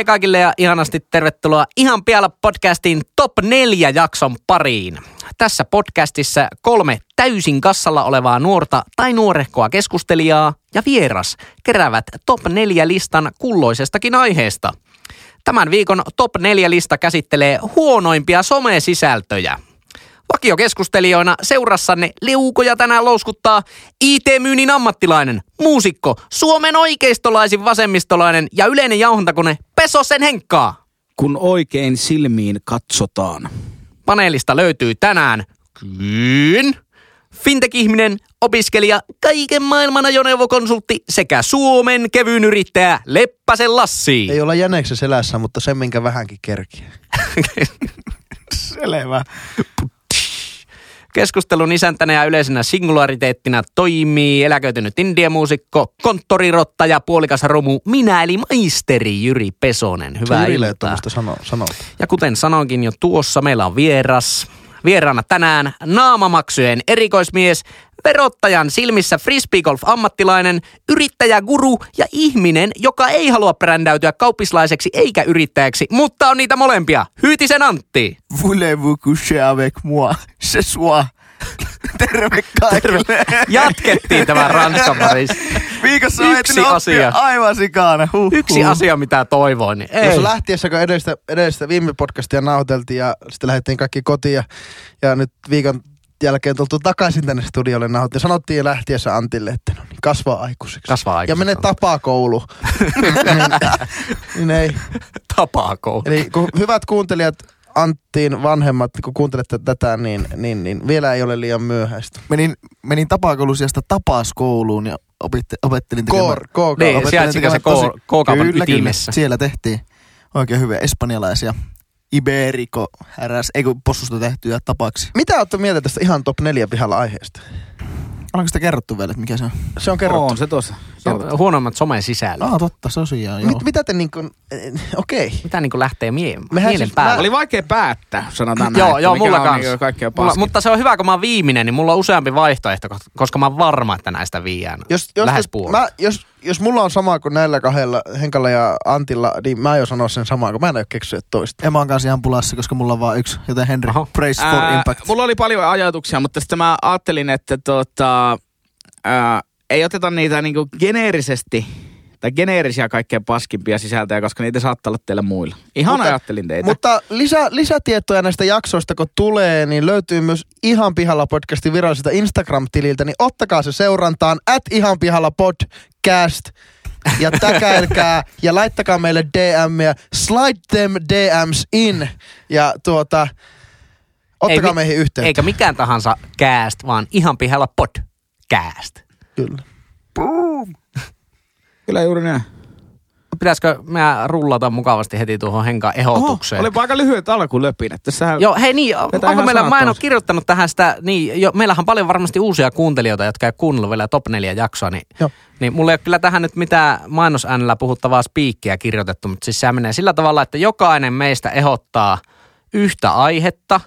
Hei kaikille ja ihanasti tervetuloa Ihan pialla podcastin Top 4 jakson pariin. Tässä podcastissa kolme täysin kassalla olevaa nuorta tai nuorehkoa keskustelijaa ja vieras keräävät Top 4 listan kulloisestakin aiheesta. Tämän viikon Top 4 lista käsittelee huonoimpia somesisältöjä – Vakiokeskustelijoina seurassanne leukoja tänään louskuttaa IT-myynnin ammattilainen, muusikko, Suomen oikeistolaisin vasemmistolainen ja yleinen jauhantakone Pesosen Henkkaa. Kun oikein silmiin katsotaan. Paneelista löytyy tänään Kyyn, fintech-ihminen, opiskelija, kaiken maailman ajoneuvokonsultti sekä Suomen kevyyn yrittäjä Leppäsen Lassi. Ei olla jäneksä selässä, mutta sen minkä vähänkin kerkiä. Selvä. Keskustelun isäntänä ja yleisenä singulariteettina toimii eläköitynyt indiamuusikko, konttorirotta ja puolikas romu minä eli maisteri Jyri Pesonen. Hyvää Jyrille iltaa. sano, sano. Ja kuten sanoinkin jo tuossa, meillä on vieras. Vieraana tänään naamamaksujen erikoismies, verottajan silmissä frisbeegolf-ammattilainen, yrittäjäguru ja ihminen, joka ei halua brändäytyä kauppislaiseksi eikä yrittäjäksi, mutta on niitä molempia. Hyytisen Antti. Voulez-vous coucher avec moi ce soir? Terve kaikille. Terve. Jatkettiin tämä Ranskan paris. Viikossa on Yksi asia. aivan sikana. Huh, Yksi asia, mitä toivoin, niin ei. Jos lähtiessä, kun edellistä, edellistä viime podcastia nauhoiteltiin ja sitten lähdettiin kaikki kotiin ja, ja nyt viikon jälkeen tultu takaisin tänne studiolle nauhoittiin. Sanottiin lähtiessä Antille, että no niin, kasvaa aikuiseksi. Kasvaa Ja aikuiseksi. mene tapakoulu. niin, niin ei. Tapaako. Eli kun hyvät kuuntelijat, Anttiin vanhemmat, kun kuuntelette tätä, niin, niin, niin vielä ei ole liian myöhäistä. Menin, menin tapakoulusiasta tapaskouluun ja opitte, opettelin tekemään... Niin, sijaitsiko se K-kaupan kyllä, ytimessä? Kyllä, siellä tehtiin oikein hyviä espanjalaisia Iberico häräs, ei kun possusta tehtyjä tapaksi. Mitä olette mieltä tästä ihan top neljä pihalla aiheesta? Onko sitä kerrottu vielä, että mikä se on? Se on kerrottu. On se tuossa. Se on huonommat somen sisällä. Ah, totta, se on joo. Mit, mitä te niin kuin, eh, okei. Mitä niin kuin lähtee mie- Mehän mielen siis- päälle? mä- Oli vaikea päättää, sanotaan Joo, näin. joo, mikä mulla on kanssa. niinku Kaikkea Mulla, mutta se on hyvä, kun mä oon viimeinen, niin mulla on useampi vaihtoehto, kos- koska mä oon varma, että näistä viiään Jos, jos, lähes puolet. mä, jos, jos mulla on sama kuin näillä kahdella, Henkalla ja Antilla, niin mä aion sanoa sen samaa, kun mä en ole keksinyt toista. Ja mä oon kanssa ihan pulassa, koska mulla on vaan yksi, joten Henry, Oho. praise for Ää, impact. Mulla oli paljon ajatuksia, mutta sitten mä ajattelin, että tota, ää, ei oteta niitä niinku geneerisesti tai geneerisiä kaikkein paskimpia sisältöjä, koska niitä saattaa olla teillä muilla. Ihan Mutta- ajattelin teitä. Mutta lisä, lisätietoja näistä jaksoista, kun tulee, niin löytyy myös Ihan pihalla podcastin viralliselta Instagram-tililtä, niin ottakaa se seurantaan, at Ihan pihalla podcast. Ja täkäilkää ja laittakaa meille DMiä, slide them DMs in. Ja tuota, ottakaa mi- meihin yhteyttä. Eikä mikään tahansa cast, vaan ihan pihalla podcast. Kyllä. Kyllä juuri näin. Pitäisikö mä rullata mukavasti heti tuohon Henkan ehdotukseen? oli aika lyhyet alkulöpinät. Tässähän Joo, hei niin, onko meillä, mä en ole kirjoittanut tähän sitä, niin jo, meillähän on paljon varmasti uusia kuuntelijoita, jotka ei kuunnellut vielä top 4 jaksoa, niin, Joo. niin mulla ei ole kyllä tähän nyt mitään mainosäänellä puhuttavaa spiikkiä kirjoitettu, mutta siis se menee sillä tavalla, että jokainen meistä ehdottaa yhtä aihetta,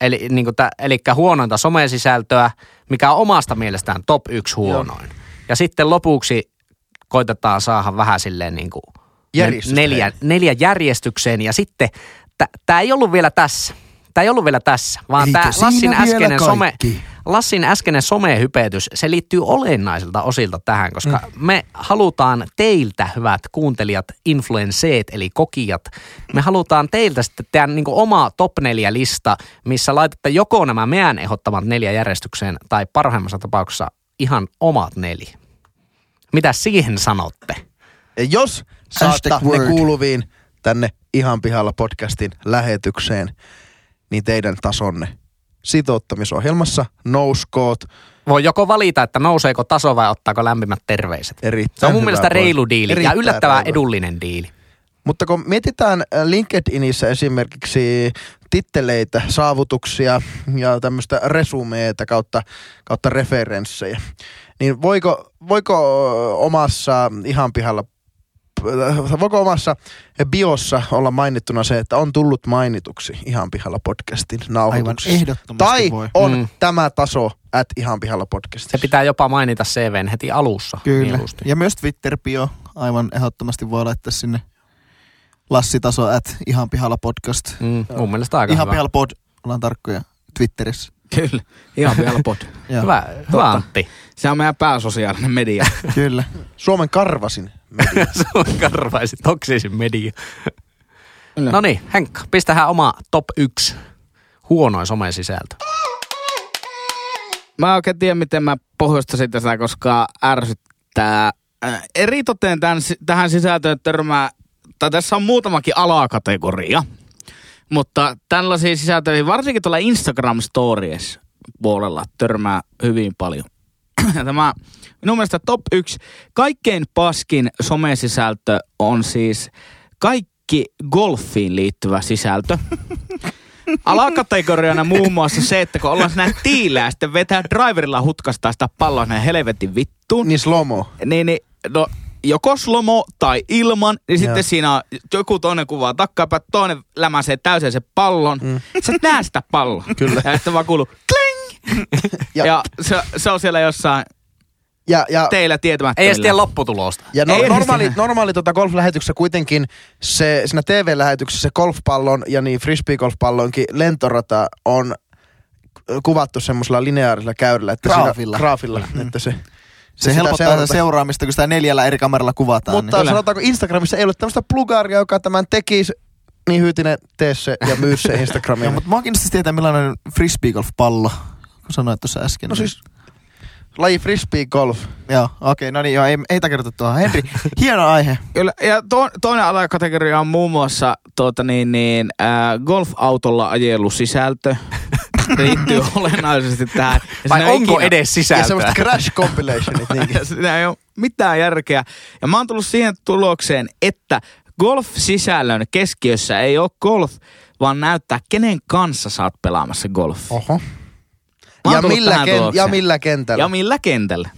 eli, niin kuin tä, eli huonointa somesisältöä, mikä on omasta mielestään top 1 huonoin. Ja sitten lopuksi koitetaan saada vähän silleen niin kuin neljä, neljä järjestykseen ja sitten tämä ei ollut vielä tässä. Tämä ei ollut vielä tässä, vaan tämä Lassin äskeinen, some. Lassin äskeinen somehypetys, se liittyy olennaisilta osilta tähän, koska mm. me halutaan teiltä, hyvät kuuntelijat, influenseet eli kokijat, me halutaan teiltä sitten tehdä niin oma top 4 lista, missä laitatte joko nämä meidän ehdottamat neljä järjestykseen tai parhaimmassa tapauksessa ihan omat neljä. Mitä siihen sanotte? Ja jos saatte ne word. kuuluviin tänne Ihan pihalla podcastin lähetykseen, niin teidän tasonne sitouttamisohjelmassa nouskoot Voi joko valita, että nouseeko taso vai ottaako lämpimät terveiset. erittäin Se on mun mielestä reilu diili ja yllättävän reilu. edullinen diili. Mutta kun mietitään äh, LinkedInissä esimerkiksi titteleitä, saavutuksia ja tämmöistä resumeeta kautta, kautta referenssejä, niin voiko, voiko omassa ihan pihalla voiko omassa biossa olla mainittuna se, että on tullut mainituksi ihan pihalla podcastin Aivan nauhoituksessa? ehdottomasti Tai voi. on Mm. mm. tämä taso at ihan pihalla podcastissa. Se pitää jopa mainita CVn heti alussa. Kyllä. mieluusti. Ja myös Twitter-bio aivan ehdottomasti voi laittaa sinne Lassi Taso at Ihan Pihalla podcast. Mm, mun mielestä aika Ihan hyvä. Pihalla pod, ollaan tarkkoja Twitterissä. Kyllä, ihan vielä pod. Hyvä, hyvä Antti. Se on meidän pääsosiaalinen media. Kyllä. Suomen karvasin. Se on karvaisi toksisin media. No niin, Henkka, pistähän oma top 1 huonoin somen sisältö. Mä en oikein tiedä, miten mä pohjustasin tätä, koska ärsyttää. Eritoten tämän, tähän sisältöön törmää, tai tässä on muutamakin alakategoria, mutta tällaisia sisältöjä, varsinkin tuolla Instagram Stories puolella törmää hyvin paljon. Ja Tämä minun mielestä top 1 kaikkein paskin somesisältö on siis kaikki golfiin liittyvä sisältö. Alakategoriana muun muassa se, että kun ollaan siinä tiillä ja sitten vetää driverilla hutkastaa sitä palloa sinne helvetin vittuun. Niin slomo. Niin, niin no, joko slomo tai ilman, niin sitten Joo. siinä on joku toinen kuvaa takkapäin, toinen lämäsee täysin se pallon. Mm. Sä et näe sitä palloa. Kyllä. Ja sitten vaan kuuluu kling! Ja- ja, se, se, on siellä jossain Ja, ja, teillä tietämättä. Ei edes tiedä lopputulosta. ja no, Ei normaali, normaali tota golf-lähetyksessä kuitenkin se, siinä TV-lähetyksessä se golfpallon ja niin frisbee-golfpallonkin lentorata on kuvattu semmoisella lineaarisella käydellä. Että Graafilla. Siinä, graafilla. Mm. Että se, Se helpottaa seurata. sitä seuraamista, kun sitä neljällä eri kameralla kuvataan. Mutta niin. sanotaanko Instagramissa ei ole tämmöistä plugaria, joka tämän tekisi, niin Hyytinen, tee se ja myy se Joo, Instagramiin. mutta mua kiinnostaisi tietää, millainen frisbeegolf-pallo, kun sanoit tuossa äsken. no siis laji frisbee golf. Joo, okei, no niin, joo, ei, ei takerrota tuohon. Henri, hieno aihe. Kyllä, ja to, toinen alakategoria on muun muassa tuota niin, niin, äh, golf-autolla ajelu sisältö. Liittyy olennaisesti tähän. Ja Vai onko ikinä- edes Ja sisältöä? semmoista crash compilationit. Ja siinä ei ole mitään järkeä. Ja mä oon tullut siihen tulokseen, että golf-sisällön keskiössä ei ole golf, vaan näyttää, kenen kanssa oot pelaamassa golf. Oho. Ja millä, ken, ja millä kentällä? Ja millä kentällä?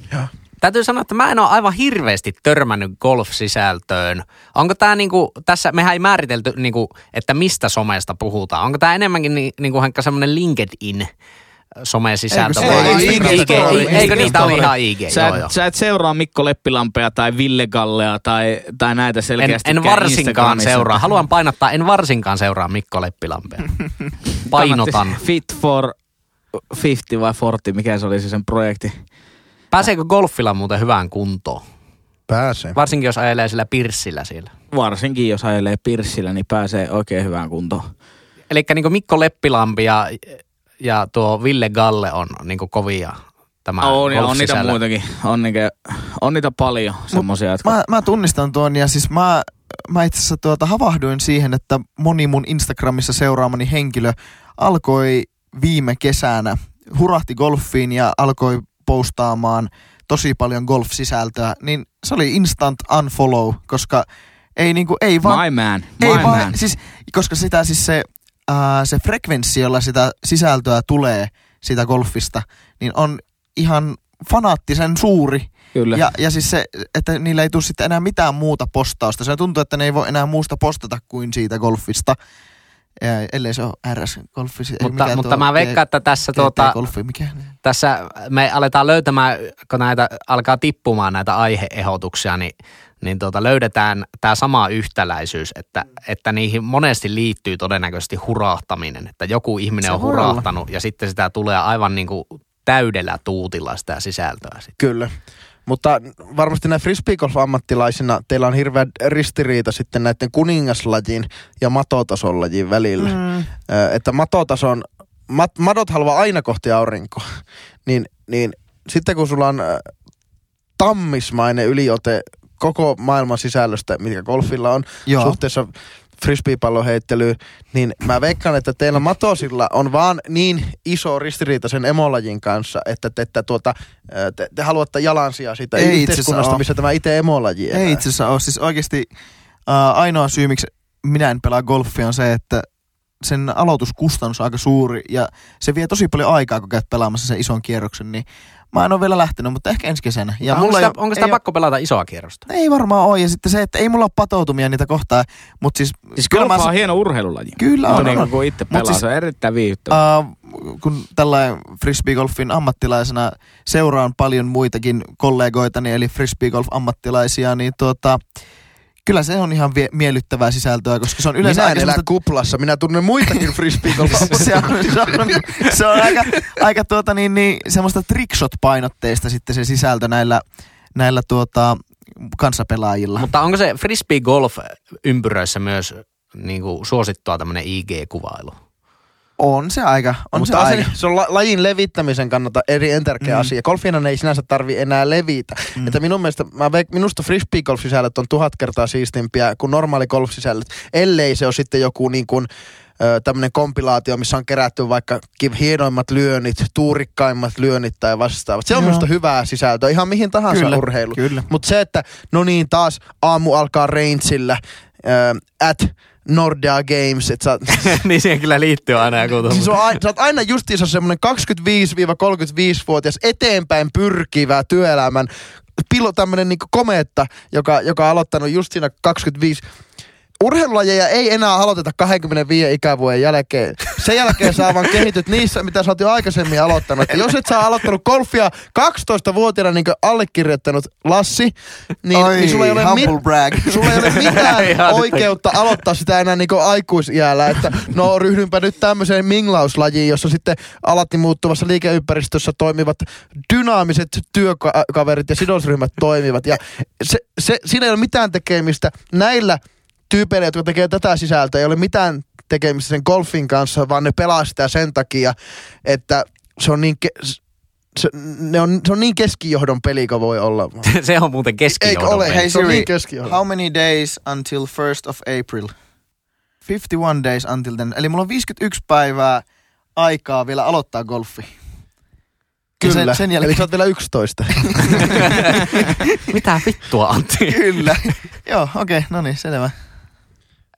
Täytyy sanoa, että mä en ole aivan hirveästi törmännyt golf-sisältöön. Onko tämä niinku, tässä, mehän ei määritelty, niinku, että mistä somesta puhutaan. Onko tämä enemmänkin ni, niinku Henkka semmoinen LinkedIn somesisältö? Eikö se vai- IG, Instagram story? IG, eikö niitä ole ihan IG? Sä, Joo, joo. sä et seuraa Mikko Leppilampea tai Ville Gallea tai, tai näitä En, selkeästi. en varsinkaan seuraa. Haluan painottaa, en varsinkaan seuraa Mikko Leppilampea. Painotan. Fit for 50 vai 40, mikä se oli se sen projekti. Pääseekö golfilla muuten hyvään kuntoon? Pääsee. Varsinkin jos ajelee sillä pirssillä siellä. Varsinkin jos ajelee pirssillä, niin pääsee oikein hyvään kuntoon. Eli niin Mikko Leppilampi ja, ja tuo Ville Galle on niin kovia tämä on, ja on niitä muitakin. On, niitä, on niitä paljon semmosia, jotka... Mä, mä tunnistan tuon ja siis mä, mä itse asiassa tuota havahduin siihen, että moni mun Instagramissa seuraamani henkilö alkoi viime kesänä, hurahti golfiin ja alkoi postaamaan tosi paljon golf-sisältöä, niin se oli instant unfollow, koska ei niinku, ei vaan... My man, my ei man. vaan, siis, koska sitä siis se, ää, se frekvenssi, jolla sitä sisältöä tulee siitä golfista, niin on ihan fanaattisen suuri. Kyllä. Ja, ja siis se, että niillä ei tule sitten enää mitään muuta postausta. Se tuntuu, että ne ei voi enää muusta postata kuin siitä golfista. Ellei se ole RS-golfi. ei Mutta, mutta tuo mä veikkaan, että tässä, tuota, golfi mikä? tässä me aletaan löytämään, kun näitä alkaa tippumaan näitä aiheehdotuksia, niin, niin tuota, löydetään tämä sama yhtäläisyys, että, että niihin monesti liittyy todennäköisesti hurahtaminen, että joku ihminen Se on voi olla. hurahtanut ja sitten sitä tulee aivan niin kuin täydellä tuutilla sitä sisältöä. Sitten. Kyllä. Mutta varmasti näin frisbeegolf-ammattilaisina teillä on hirveä ristiriita sitten näiden kuningaslajin ja matotason lajin välillä. Mm. Että matotason, mat, madot haluaa aina kohti aurinkoa. Niin, niin sitten kun sulla on tammismainen yliote koko maailman sisällöstä, mikä golfilla on, Joo. suhteessa frisbeepallonheittelyyn, niin mä veikkaan, että teillä matosilla on vaan niin iso ristiriita sen emolajin kanssa, että te, että tuota, te, te haluatte jalansijaa siitä Ei yhteiskunnasta, missä tämä itse emolaji elää. Ei itse asiassa ole. Siis oikeasti äh, ainoa syy, miksi minä en pelaa golfia on se, että sen aloituskustannus on aika suuri ja se vie tosi paljon aikaa, kun käyt pelaamassa sen ison kierroksen, niin mä en ole vielä lähtenyt, mutta ehkä ensi kesänä. Ja onko mulla sitä, ei, onko sitä ei pakko pelata isoa kierrosta? ole, ei varmaan ole. Ja sitten se, että ei mulla ole patoutumia niitä kohtaa, mutta siis... Siis kyllä mä- on hieno urheilulaji. Kyllä on, niin on. kuin itse pelaa, siis- se on erittäin viihdyttävä. Uh, kun tällainen frisbeegolfin ammattilaisena seuraan paljon muitakin kollegoitani, eli frisbeegolf-ammattilaisia, niin tuota, kyllä se on ihan vie- miellyttävää sisältöä, koska se on yleensä Minä en aika elä kuplassa, minä tunnen muitakin frisbee se, on, se, on, se on aika, aika tuota niin, niin, semmoista trickshot-painotteista sitten se sisältö näillä, näillä tuota, kanssapelaajilla. Mutta onko se frisbee golf ympyröissä myös niin kuin suosittua tämmöinen IG-kuvailu? On se aika, on Mutta se se, aika. se on la, lajin levittämisen kannalta eri tärkeä Mm. asia. Golfinan ei sinänsä tarvi enää levitä. Mm. Että minun mielestä, mä veik, minusta frisbee golf-sisällöt on tuhat kertaa siistimpiä kuin normaali golf-sisällöt, ellei se ole sitten joku niin kuin, tämmöinen kompilaatio, missä on kerätty vaikka hienoimmat lyönnit, tuurikkaimmat lyönnit tai vastaavat. Se on minusta hyvää sisältöä, ihan mihin tahansa Kyllä, urheilu. Kyllä. Mutta se, että no niin, taas aamu alkaa Rangeillä, äh, at Nordea Games, että sä, niin siihen kyllä liittyy aina joku Siis on, sä oot aina justiinsa semmoinen 25-35-vuotias eteenpäin pyrkivä työelämän pilo, tämmönen niinku kometta, joka, joka on aloittanut just siinä 25 Urheilulajeja ei enää aloiteta 25 ikävuoden jälkeen. Sen jälkeen saa vaan kehityt niissä, mitä sä oot jo aikaisemmin aloittanut. Että jos et sä aloittanut golfia 12-vuotiaana niin kuin allekirjoittanut Lassi, niin, Oi, niin sulla ei ole, humble brag. sulla ei ole mitään nyt. oikeutta aloittaa sitä enää niin aikuisiällä. Että no ryhdynpä nyt tämmöiseen minglauslajiin, jossa sitten alatti muuttuvassa liikeympäristössä toimivat dynaamiset työkaverit ja sidosryhmät toimivat. Ja se, se, siinä ei ole mitään tekemistä näillä tyypeillä, jotka tekee tätä sisältöä, ei ole mitään tekemistä sen golfin kanssa, vaan ne pelaa sitä sen takia, että se on niin, ke- se, ne on, se on niin keskijohdon peli, kuin voi olla. se on muuten keskijohdon. Eikö ole? peli. Hei se on Siri, niin keskijohdon. how many days until 1st of April? 51 days until then. Eli mulla on 51 päivää aikaa vielä aloittaa golfi. Kyllä, Sen, sen eli jälkeen, sä oot vielä 11. Mitä vittua Antti? kyllä. Joo, okei, okay, no niin, selvä.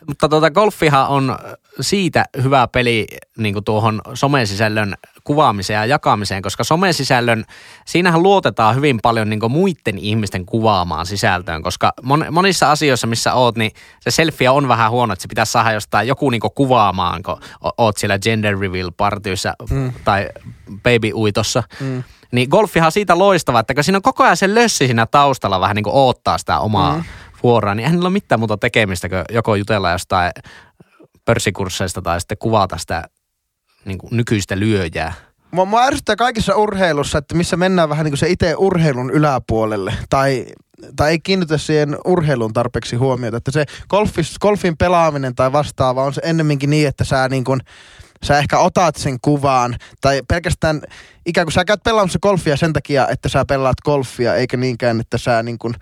Mutta tuota golfihan on siitä hyvä peli niin kuin tuohon somesisällön kuvaamiseen ja jakamiseen, koska somesisällön, siinähän luotetaan hyvin paljon niin kuin muiden ihmisten kuvaamaan sisältöön, koska mon, monissa asioissa, missä oot, niin se selfie on vähän huono, että se pitäisi saada jostain joku niin kuin kuvaamaan, kun oot siellä gender reveal partyyssä mm. tai baby uitossa. Mm. Niin golfihan on siitä loistava, että kun siinä on koko ajan se lössi siinä taustalla vähän niin kuin oottaa sitä omaa mm. Vuoroa, niin eihän niillä ole mitään muuta tekemistä kuin joko jutella jostain pörssikursseista tai sitten kuvata sitä niin kuin nykyistä lyöjää. Mua, mua ärsyttää kaikissa urheilussa, että missä mennään vähän niin kuin se itse urheilun yläpuolelle. Tai, tai ei kiinnitä siihen urheilun tarpeeksi huomiota. Että se golfis, golfin pelaaminen tai vastaava on se ennemminkin niin, että sä niin kuin, sä ehkä otat sen kuvaan. Tai pelkästään ikään kuin sä käyt pelaamassa golfia sen takia, että sä pelaat golfia, eikä niinkään, että sä niin kuin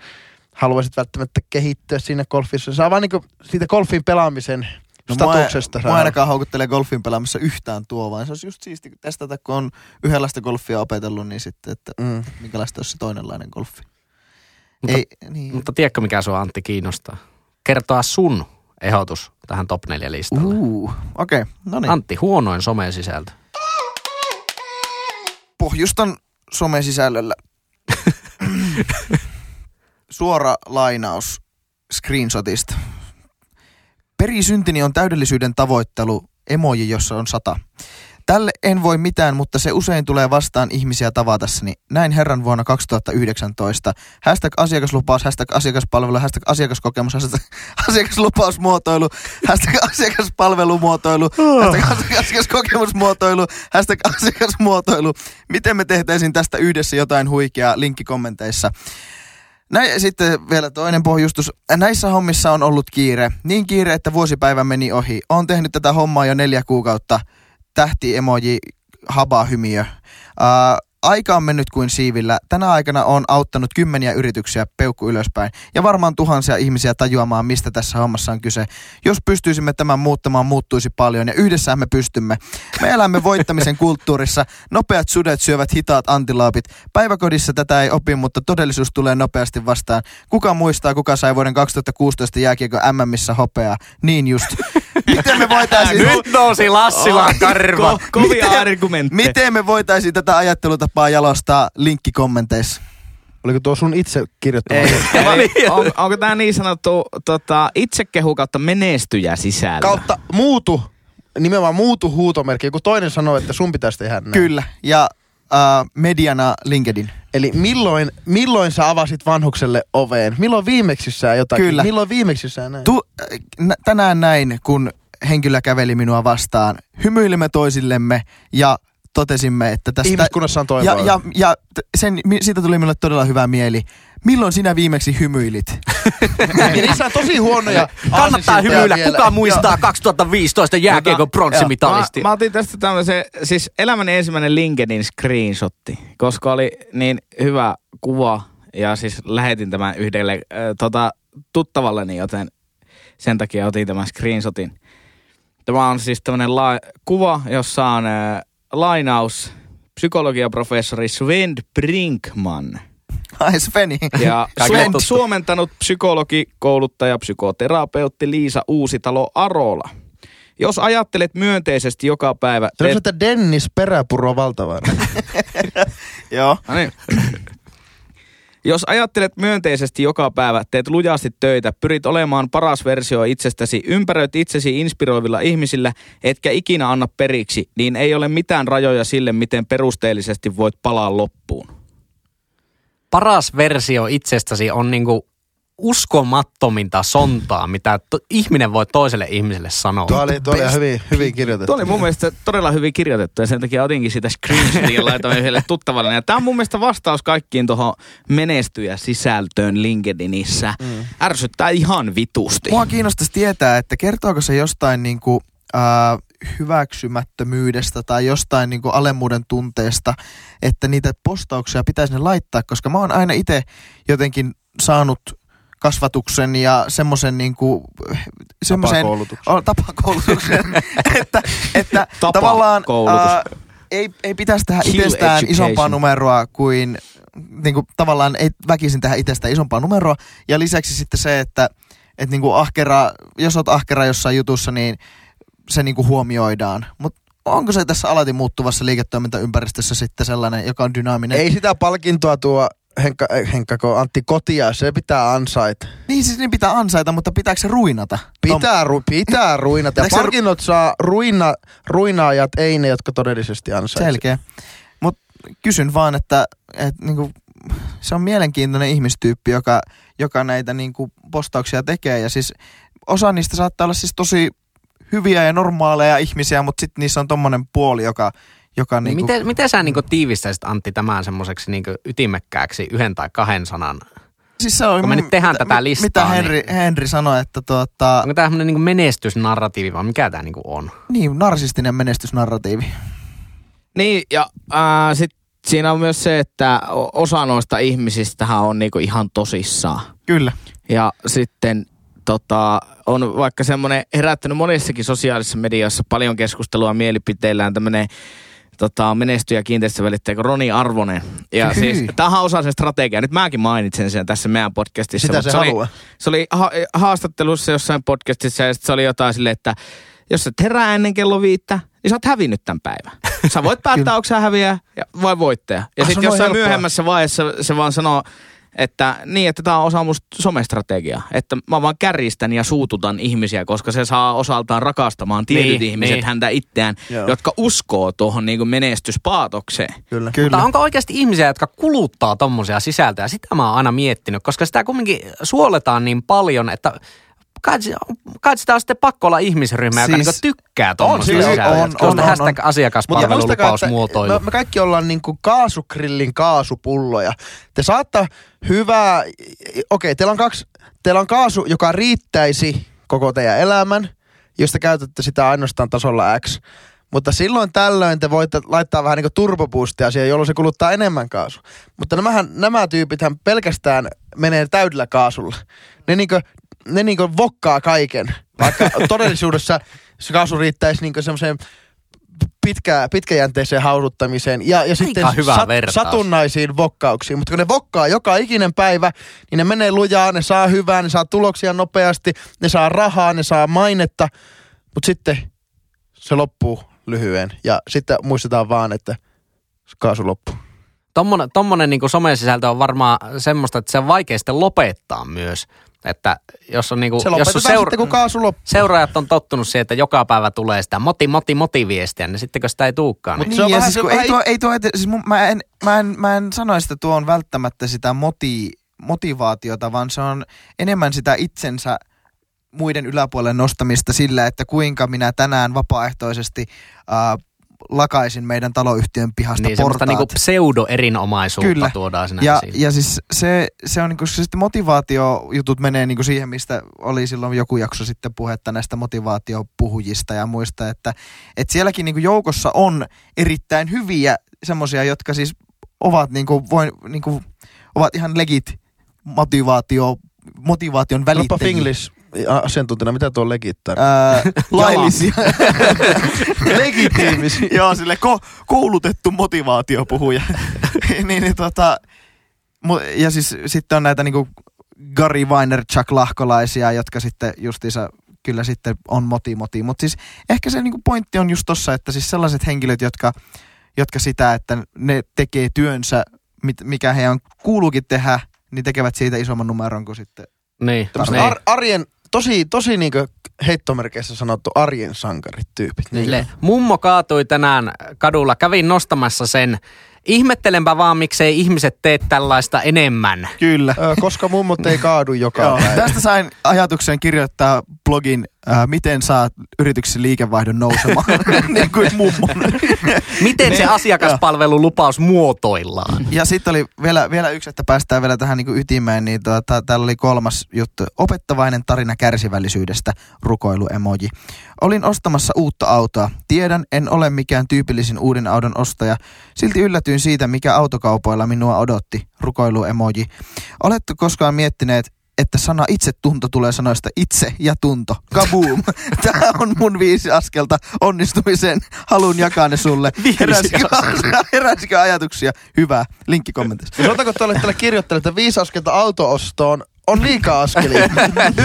haluaisit välttämättä kehittyä siinä golfissa. Sä vaan niin siitä golfin pelaamisen No statuksesta. Mua, sä- mua ainakaan houkuttelee golfin pelaamassa yhtään tuo, vaan se olisi just siisti testata, kun on yhdenlaista golfia opetellut, niin sitten, että Mm. minkälaista olisi se toinenlainen golfi. Mutta, Ei, niin. mutta tiedätkö mikä sua Antti kiinnostaa? Kertoa sun ehdotus tähän top 4 listalle. Uh, okei, okay, no niin. Antti, huonoin somesisältö. Pohjustan somesisällöllä. Suora lainaus screenshotista. Perisyntini on täydellisyyden tavoittelu, emoji, jossa on sata. Tälle en voi mitään, mutta se usein tulee vastaan ihmisiä tavatessani. Näin herran vuonna 2019. Hashtag asiakaslupaus, hashtag asiakaspalvelu, hashtag asiakaskokemus, hashtag asiakaslupausmuotoilu, hashtag asiakaspalvelumuotoilu, hashtag asiakaskokemusmuotoilu, hashtag asiakasmuotoilu. Miten me tehtäisiin tästä yhdessä jotain huikeaa? Linkki kommenteissa. Näin, sitten vielä toinen pohjustus. Näissä hommissa on ollut kiire. Niin kiire, että vuosipäivä meni ohi. Olen tehnyt tätä hommaa jo neljä kuukautta. Tähti emoji, haba hymiö. Uh, aika on mennyt kuin siivillä. Tänä aikana on auttanut kymmeniä yrityksiä peukku ylöspäin ja varmaan tuhansia ihmisiä tajuamaan, mistä tässä hommassa on kyse. Jos pystyisimme tämän muuttamaan, muuttuisi paljon ja yhdessä me pystymme. Me elämme voittamisen kulttuurissa. Nopeat sudet syövät hitaat antiloopit. Päiväkodissa tätä ei opi, mutta todellisuus tulee nopeasti vastaan. Kuka muistaa, kuka sai vuoden 2016 jääkiekko MMissä hopeaa? Niin just. Miten me voitaisiin... Nyt nousi Lassilan karva. Ko- kovia Miten- argumentteja. Miten me voitaisiin tätä ajattelutapaa jalostaa? Linkki kommenteissa. Oliko tuo sun itse kirjoittama? Eli on, onko tämä niin sanottu tota, itsekehu kautta menestyjä sisällä? Kautta muutu, nimenomaan muutu huutomerkki. Joku toinen sanoo, että sun pitäisi tehdä näin. Kyllä. Ja uh, mediana LinkedIn. Eli milloin, milloin sä avasit vanhukselle oveen? Milloin viimeksi sä jotakin? Kyllä. Milloin viimeksi sä näin? Tu, äh, nä- tänään näin, kun henkilö käveli minua vastaan. Hymyilimme toisillemme ja totesimme, että tästä... Ihmiskunnassa on toivoa. ja, ja, ja sen, siitä tuli minulle todella hyvä mieli. Milloin sinä viimeksi hymyilit? ja niissä on tosi huonoja Kannattaa hymyillä. vielä. Kuka muistaa 2015 jääkiekon pronssimitalisti? Mä, mä otin tästä tämmöisen, siis elämäni ensimmäinen LinkedIn screenshotti, koska oli niin hyvä kuva ja siis lähetin tämän yhdelle äh, tota, tuttavalleni, joten sen takia otin tämän screenshotin. Tämä on siis tämmöinen la- kuva, jossa on äh, lainaus psykologiaprofessori Sven Brinkman. Ai Sveni. Ja Kaikille su- tuttu. suomentanut psykologi, kouluttaja, psykoterapeutti Liisa Uusitalo Arola. Jos ajattelet myönteisesti joka päivä... Se on että Dennis Peräpuro valtavainen. Joo. No niin. Jos ajattelet myönteisesti joka päivä, teet lujasti töitä, pyrit olemaan paras versio itsestäsi, ympäröit itsesi inspiroivilla ihmisillä, etkä ikinä anna periksi, niin ei ole mitään rajoja sille, miten perusteellisesti voit palaa loppuun. Paras versio itsestäsi on niinku uskomattominta sontaa, mitä to- ihminen voi toiselle ihmiselle sanoa. Tuo oli, tuo oli hyvin, hyvin kirjoitettu. Tuo oli mun mielestä todella hyvin kirjoitettu ja sen takia otinkin sitä screenshotin ja laitoin yhdelle tuttavalle. Ja tämä on mun mielestä vastaus kaikkiin tuohon menestyjä sisältöön LinkedInissä. Mm. Ärsyttää ihan vitusti. Mua kiinnostaisi tietää, että kertooko se jostain niinku, äh, hyväksymättömyydestä tai jostain niinku alemmuuden tunteesta, että niitä postauksia pitäisi ne laittaa, koska mä oon aina itse jotenkin saanut kasvatuksen ja semmoisen niinku, semmoisen Tapakoulutuksen. tapakoulutuksen, että, että Tapakoulutus. tavallaan äh, ei, ei pitäisi tehdä Kill itsestään education. isompaa numeroa kuin niin kuin, tavallaan ei väkisin tehdä itsestään isompaa numeroa. Ja lisäksi sitten se, että et niin kuin ahkera, jos oot ahkera jossain jutussa, niin se niin kuin huomioidaan. Mutta onko se tässä alati muuttuvassa liiketoimintaympäristössä sitten sellainen, joka on dynaaminen? Ei sitä palkintoa tuo Henkka, eh, Henkka kun Antti Kotia, se pitää ansaita. Niin siis niin pitää ansaita, mutta pitääkö se ruinata? Pitää, ru, pitää ruinata. Ja se ru- palkinnot saa ruina, ruinaajat, ei ne, jotka todellisesti ansaitsevat. Selkeä. Mutta kysyn vaan, että, että niinku, se on mielenkiintoinen ihmistyyppi, joka, joka näitä niinku postauksia tekee. Ja siis osa niistä saattaa olla siis tosi hyviä ja normaaleja ihmisiä, mutta sitten niissä on tommonen puoli, joka, joka Niin niinku, miten, miten sä niinku tiivistäisit Antti tämän semmoiseksi niinku ytimekkääksi yhden tai kahden sanan? siis se on, kun me nyt tehdään mitä, tätä listaa, Mitä niin- Henri, Henri sanoi, että tuota, Onko tämä semmoinen niinku menestysnarratiivi vai mikä tämä niinku on? niin, narsistinen menestysnarratiivi. Niin, ja äh, sit siinä on myös se, että osa noista ihmisistähän on niinku ihan tosissaan. Kyllä. Ja sitten tota, on vaikka semmoinen herättänyt monissakin sosiaalisessa mediassa paljon keskustelua mielipiteillään tämmöinen tota, menestyjä kiinteistövälittäjä kuin Roni Arvonen. Ja Hyi. siis, tämähän on osa sen strategiaa. Nyt mäkin mainitsen sen tässä meidän podcastissa. Sitä mutta se oli, se oli ha- haastattelussa jossain podcastissa ja se oli jotain silleen, että jos et herää ennen kello viittä, niin sä oot hävinnyt tämän päivän. Sä voit päättää, onko sä häviää ja- vai voittaja. Ja Ah, se sitten jossain helppoa. myöhemmässä vaiheessa se vaan sanoo, että niin, että tämä on osa musta somestrategiaa. Että mä vaan kärjistän ja suututan ihmisiä, koska se saa osaltaan rakastamaan tietyt Niin, ihmiset niin. häntä itseään, Joo. jotka uskoo tuohon niin menestyspaatokseen. Kyllä. Kyllä. Mutta onko oikeasti ihmisiä, jotka kuluttaa tommosia sisältöjä? Sitä mä oon aina miettinyt, koska sitä kumminkin suoletaan niin paljon, että kai, kai sitä on sitten pakko olla ihmisryhmä, joka Siis- niinku tykkää tommosia siis on, on, on, hashtag Mutta asiakaspalvelulupaus muotoilu. me, me kaikki ollaan niinku kaasukrillin kaasupulloja. Te saatte hyvää, okei, teillä on kaksi, teillä on kaasu, joka riittäisi koko teidän elämän, jos te käytätte sitä ainoastaan tasolla X. Mutta silloin tällöin te voitte laittaa vähän niin turboboostia siihen, jolloin se kuluttaa enemmän kaasua. Mutta nämähän, nämä tyypithän pelkästään menee täydellä kaasulla. Ne niinku, ne niinku vokkaa kaiken. Vaikka todellisuudessa se kaasu riittäisi niinku semmoiseen pitkä, pitkäjänteiseen hauduttamiseen ja, ja sitten hyvä vertaus. satunnaisiin vokkauksiin. Mutta kun ne vokkaa joka ikinen päivä, niin ne menee lujaa, ne saa hyvää, ne saa tuloksia nopeasti, ne saa rahaa, ne saa mainetta, mutta sitten se loppuu lyhyen ja sitten muistetaan vaan, että kaasu loppuu. Tommonen, tommonen niinku somesisältö on varmaan semmoista, että se on vaikea sitten lopettaa myös. Että jos on niinku, Se jos on seura- sitten, kun seuraajat on tottunut siihen, että joka päivä tulee sitä moti, moti, motiviestiä, niin sitten kun sitä ei tuukaan, niin Mut se on niin, vähän siis, se- ei tuo, ei tuo, siis mun, mä, en, mä, en, mä en sanoisi, että tuo on välttämättä sitä moti, motivaatiota, vaan se on enemmän sitä itsensä muiden yläpuolelle nostamista sillä, että kuinka minä tänään vapaaehtoisesti äh, lakaisin meidän taloyhtiön pihasta niin semmoista portaat. niinku pseudo-erinomaisuutta Kyllä. tuodaan sinne Ja, esiin. ja siis se, se on niinku, se sitten motivaatiojutut menee niinku siihen, mistä oli silloin joku jakso sitten puhetta näistä motivaatiopuhujista ja muista, että, että sielläkin niinku joukossa on erittäin hyviä semmoisia, jotka siis ovat, niinku, voi, niinku, ovat ihan legit motivaatio, motivaation välittäjiä. English asiantuntijana, mitä tuo legit Ää, laillisia. Legitiimisiä. Joo, sille ko- koulutettu motivaatiopuhuja. niin, niin, tota, mu- ja siis sitten on näitä niinku Gary Vaynerchuk lahkolaisia, jotka sitten justiinsa kyllä sitten on moti moti. Mutta siis ehkä se niinku pointti on just tossa, että siis sellaiset henkilöt, jotka, jotka sitä, että ne tekee työnsä, mit- mikä heidän kuuluukin tehdä, niin tekevät siitä isomman numeron kuin sitten. niin, Tämmöset niin. ar- arjen, tosi, tosi niinkö heittomerkeissä sanottu arjen sankarit tyypit. Niin. Mummo kaatui tänään kadulla, kävin nostamassa sen. Ihmettelenpä vaan, miksei ihmiset tee tällaista enemmän. Kyllä. Ö, koska mummot ei kaadu joka päivä. tästä sain ajatuksen kirjoittaa blogin, äh, miten saat yrityksen liikevaihdon nousemaan, niin kuin mummon. Miten se asiakaspalvelulupaus muotoillaan? Ja sitten oli vielä, vielä yksi, että päästään vielä tähän niin ytimeen, niin tuota, täällä oli kolmas juttu. Opettavainen tarina kärsivällisyydestä, rukoiluemoji. Olin ostamassa uutta autoa. Tiedän, en ole mikään tyypillisin uuden auton ostaja. Silti yllätyin siitä, mikä autokaupoilla minua odotti, rukoiluemoji. Oletko koskaan miettineet, että sana itsetunto tulee sanoista itse ja tunto. Kaboom! Tämä on mun viisi askelta onnistumiseen. Haluan jakaa ne sulle. Heräsikö, heräsikö ajatuksia? Hyvä. Linkki kommentissa. Sanotaanko olette kirjoittaneet, että viisi askelta autoostoon on liikaa askelia.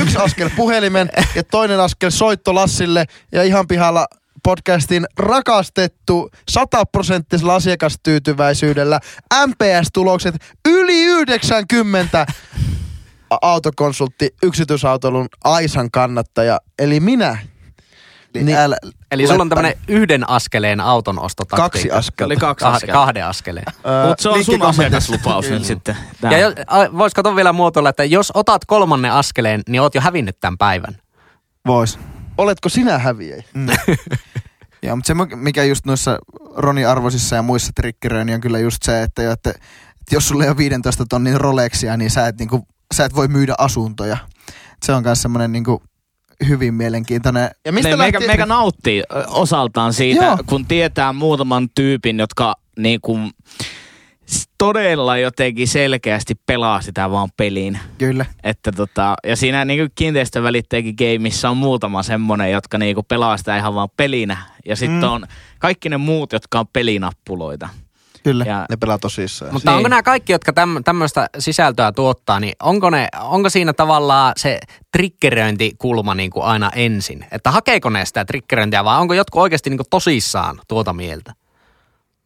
Yksi askel puhelimen ja toinen askel soitto Lassille ja ihan pihalla podcastin rakastettu sataprosenttisella asiakastyytyväisyydellä MPS-tulokset yli 90 A- autokonsultti yksityisautoilun Aisan kannattaja, eli minä. Niin, Niin. älä, Eli sulla on tämmönen yhden askeleen auton ostotaktiikka. Kaksi askelta. Oli kaksi Kah- askelta. kahden askeleen. Mutta se on sun asiakaslupaus nyt sitten. Tää. Ja jos, vois kato vielä muotoilla, että jos otat kolmannen askeleen, niin oot jo hävinnyt tämän päivän. vois. Oletko sinä häviäjä? Mm. Joo, mutta se mikä just noissa Roni Arvosissa ja muissa trikkeröissä, niin on kyllä just se, että, jo, että, että jos sulla ei ole 15 tonnin Rolexia, niin sä et, niinku, sä et voi myydä asuntoja. Se on myös semmoinen niinku, hyvin mielenkiintoinen. Ja Mistä mistä meikä, lähti... meikä nauttii osaltaan siitä, Joo. Kun tietää muutaman tyypin, jotka niin kuin, s- todella jotenkin selkeästi pelaa sitä vaan peliin. Kyllä. Että tota, ja siinä niin kiinteistövälittäjäkin gameissa on muutama semmonen, jotka niin kuin pelaa sitä ihan vaan pelinä. Ja sitten mm. on kaikki ne muut, jotka on pelinappuloita. Kyllä. Ja Ne pelaa tosissaan. Mutta Niin. onko nämä kaikki, jotka täm, tämmöistä sisältöä tuottaa, niin onko, ne, onko siinä tavallaan se triggeröintikulma niin kuin aina ensin? Että hakeeko ne sitä triggeröintiä vai onko jotkut oikeasti niin kuin tosissaan tuota mieltä?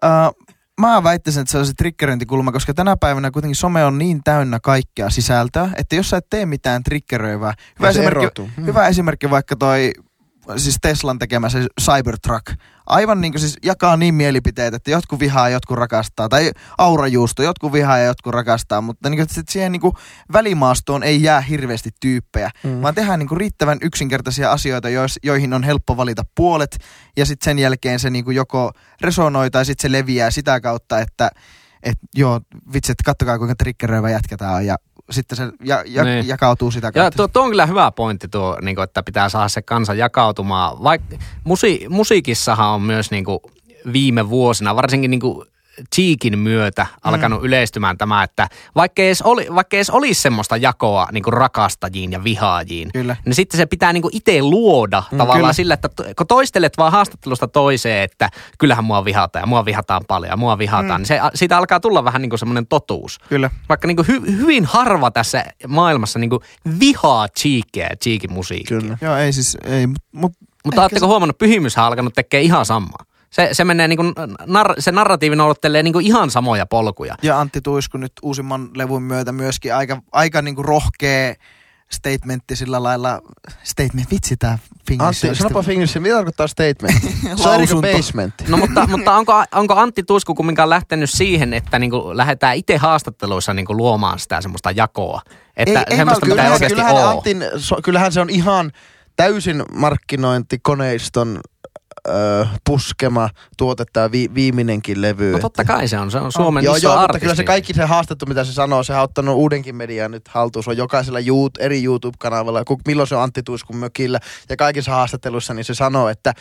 Uh, mä väittäisin, että se on se triggeröintikulma, koska tänä päivänä kuitenkin some on niin täynnä kaikkea sisältöä, että jos sä et tee mitään triggeröivää. Hyvä, esimerkki, erotuu. Mm. hyvä esimerkki vaikka toi siis Teslan tekemä se Cybertruck. Aivan niin kuin siis jakaa niin mielipiteet, että jotkut vihaa ja jotkut rakastaa. Tai aurajuusto, jotkut vihaa ja jotkut rakastaa. Mutta niin kuin, että siihen niin kuin välimaastoon ei jää hirveästi tyyppejä. Mm. Vaan tehdään niin kuin riittävän yksinkertaisia asioita, jois, joihin on helppo valita puolet. Ja sitten sen jälkeen se niin kuin joko resonoi tai sitten se leviää sitä kautta, että et, joo, vitsi, että kattokaa kuinka triggeröivä jätkä tää on. Ja sitten se ja, ja, Niin. jakautuu sitä Ja kautta. tuo, tuo on kyllä hyvä pointti tuo, niin kuin, että pitää saada se kansa jakautumaan. Vaikka musi, musiikissahan on myös niin kuin, viime vuosina, varsinkin niin kuin, Cheekin myötä alkanut mm. yleistymään tämä, että vaikka edes, oli, vaikka edes olisi semmoista jakoa niin kuin rakastajiin ja vihaajiin, Kyllä. niin sitten se pitää niin kuin itse luoda mm, tavallaan kyllä. sillä, että kun toistelet vaan haastattelusta toiseen, että kyllähän mua vihataan ja mua vihataan paljon ja mua vihataan, mm. niin se, siitä alkaa tulla vähän niin kuin semmoinen totuus. Kyllä. Vaikka niin kuin hy, hyvin harva tässä maailmassa niin kuin vihaa Cheekia ja Cheekin musiikkia. Kyllä. Joo, ei siis, ei, mut, mut Mutta oletteko huomannut, pyhimyshän on alkanut tekemään ihan samaa. Se, se menee niin kuin, nar, se narratiivi noudattelee niin kuin ihan samoja polkuja. Ja Antti Tuisku nyt uusimman levun myötä myöskin aika, aika niinku rohkea statementti sillä lailla, statement, vitsi tää fingers. Antti, sanopa fingers, mitä tarkoittaa statement? Se on kuin Lausunto. basement. No mutta, mutta onko, onko Antti Tuisku kumminkaan lähtenyt siihen, että niinku lähdetään itse haastatteluissa niinku luomaan sitä semmoista jakoa? Että ei, semmoista, vaan mitä ei kyllähän, oikeasti kyllähän, ole. Antin, so, kyllähän se on ihan täysin markkinointikoneiston ö, puskema tuote tämä vi, viiminenkin levy. No totta kai se on, se on Suomen joo, iso joo, mutta artisti. kyllä se kaikki se haastattu, mitä se sanoo, se on ottanut uudenkin median nyt haltuun. Se on jokaisella you, eri YouTube-kanavalla, milloin se on Antti Tuiskun mökillä ja kaikissa haastatteluissa, niin se sanoo, että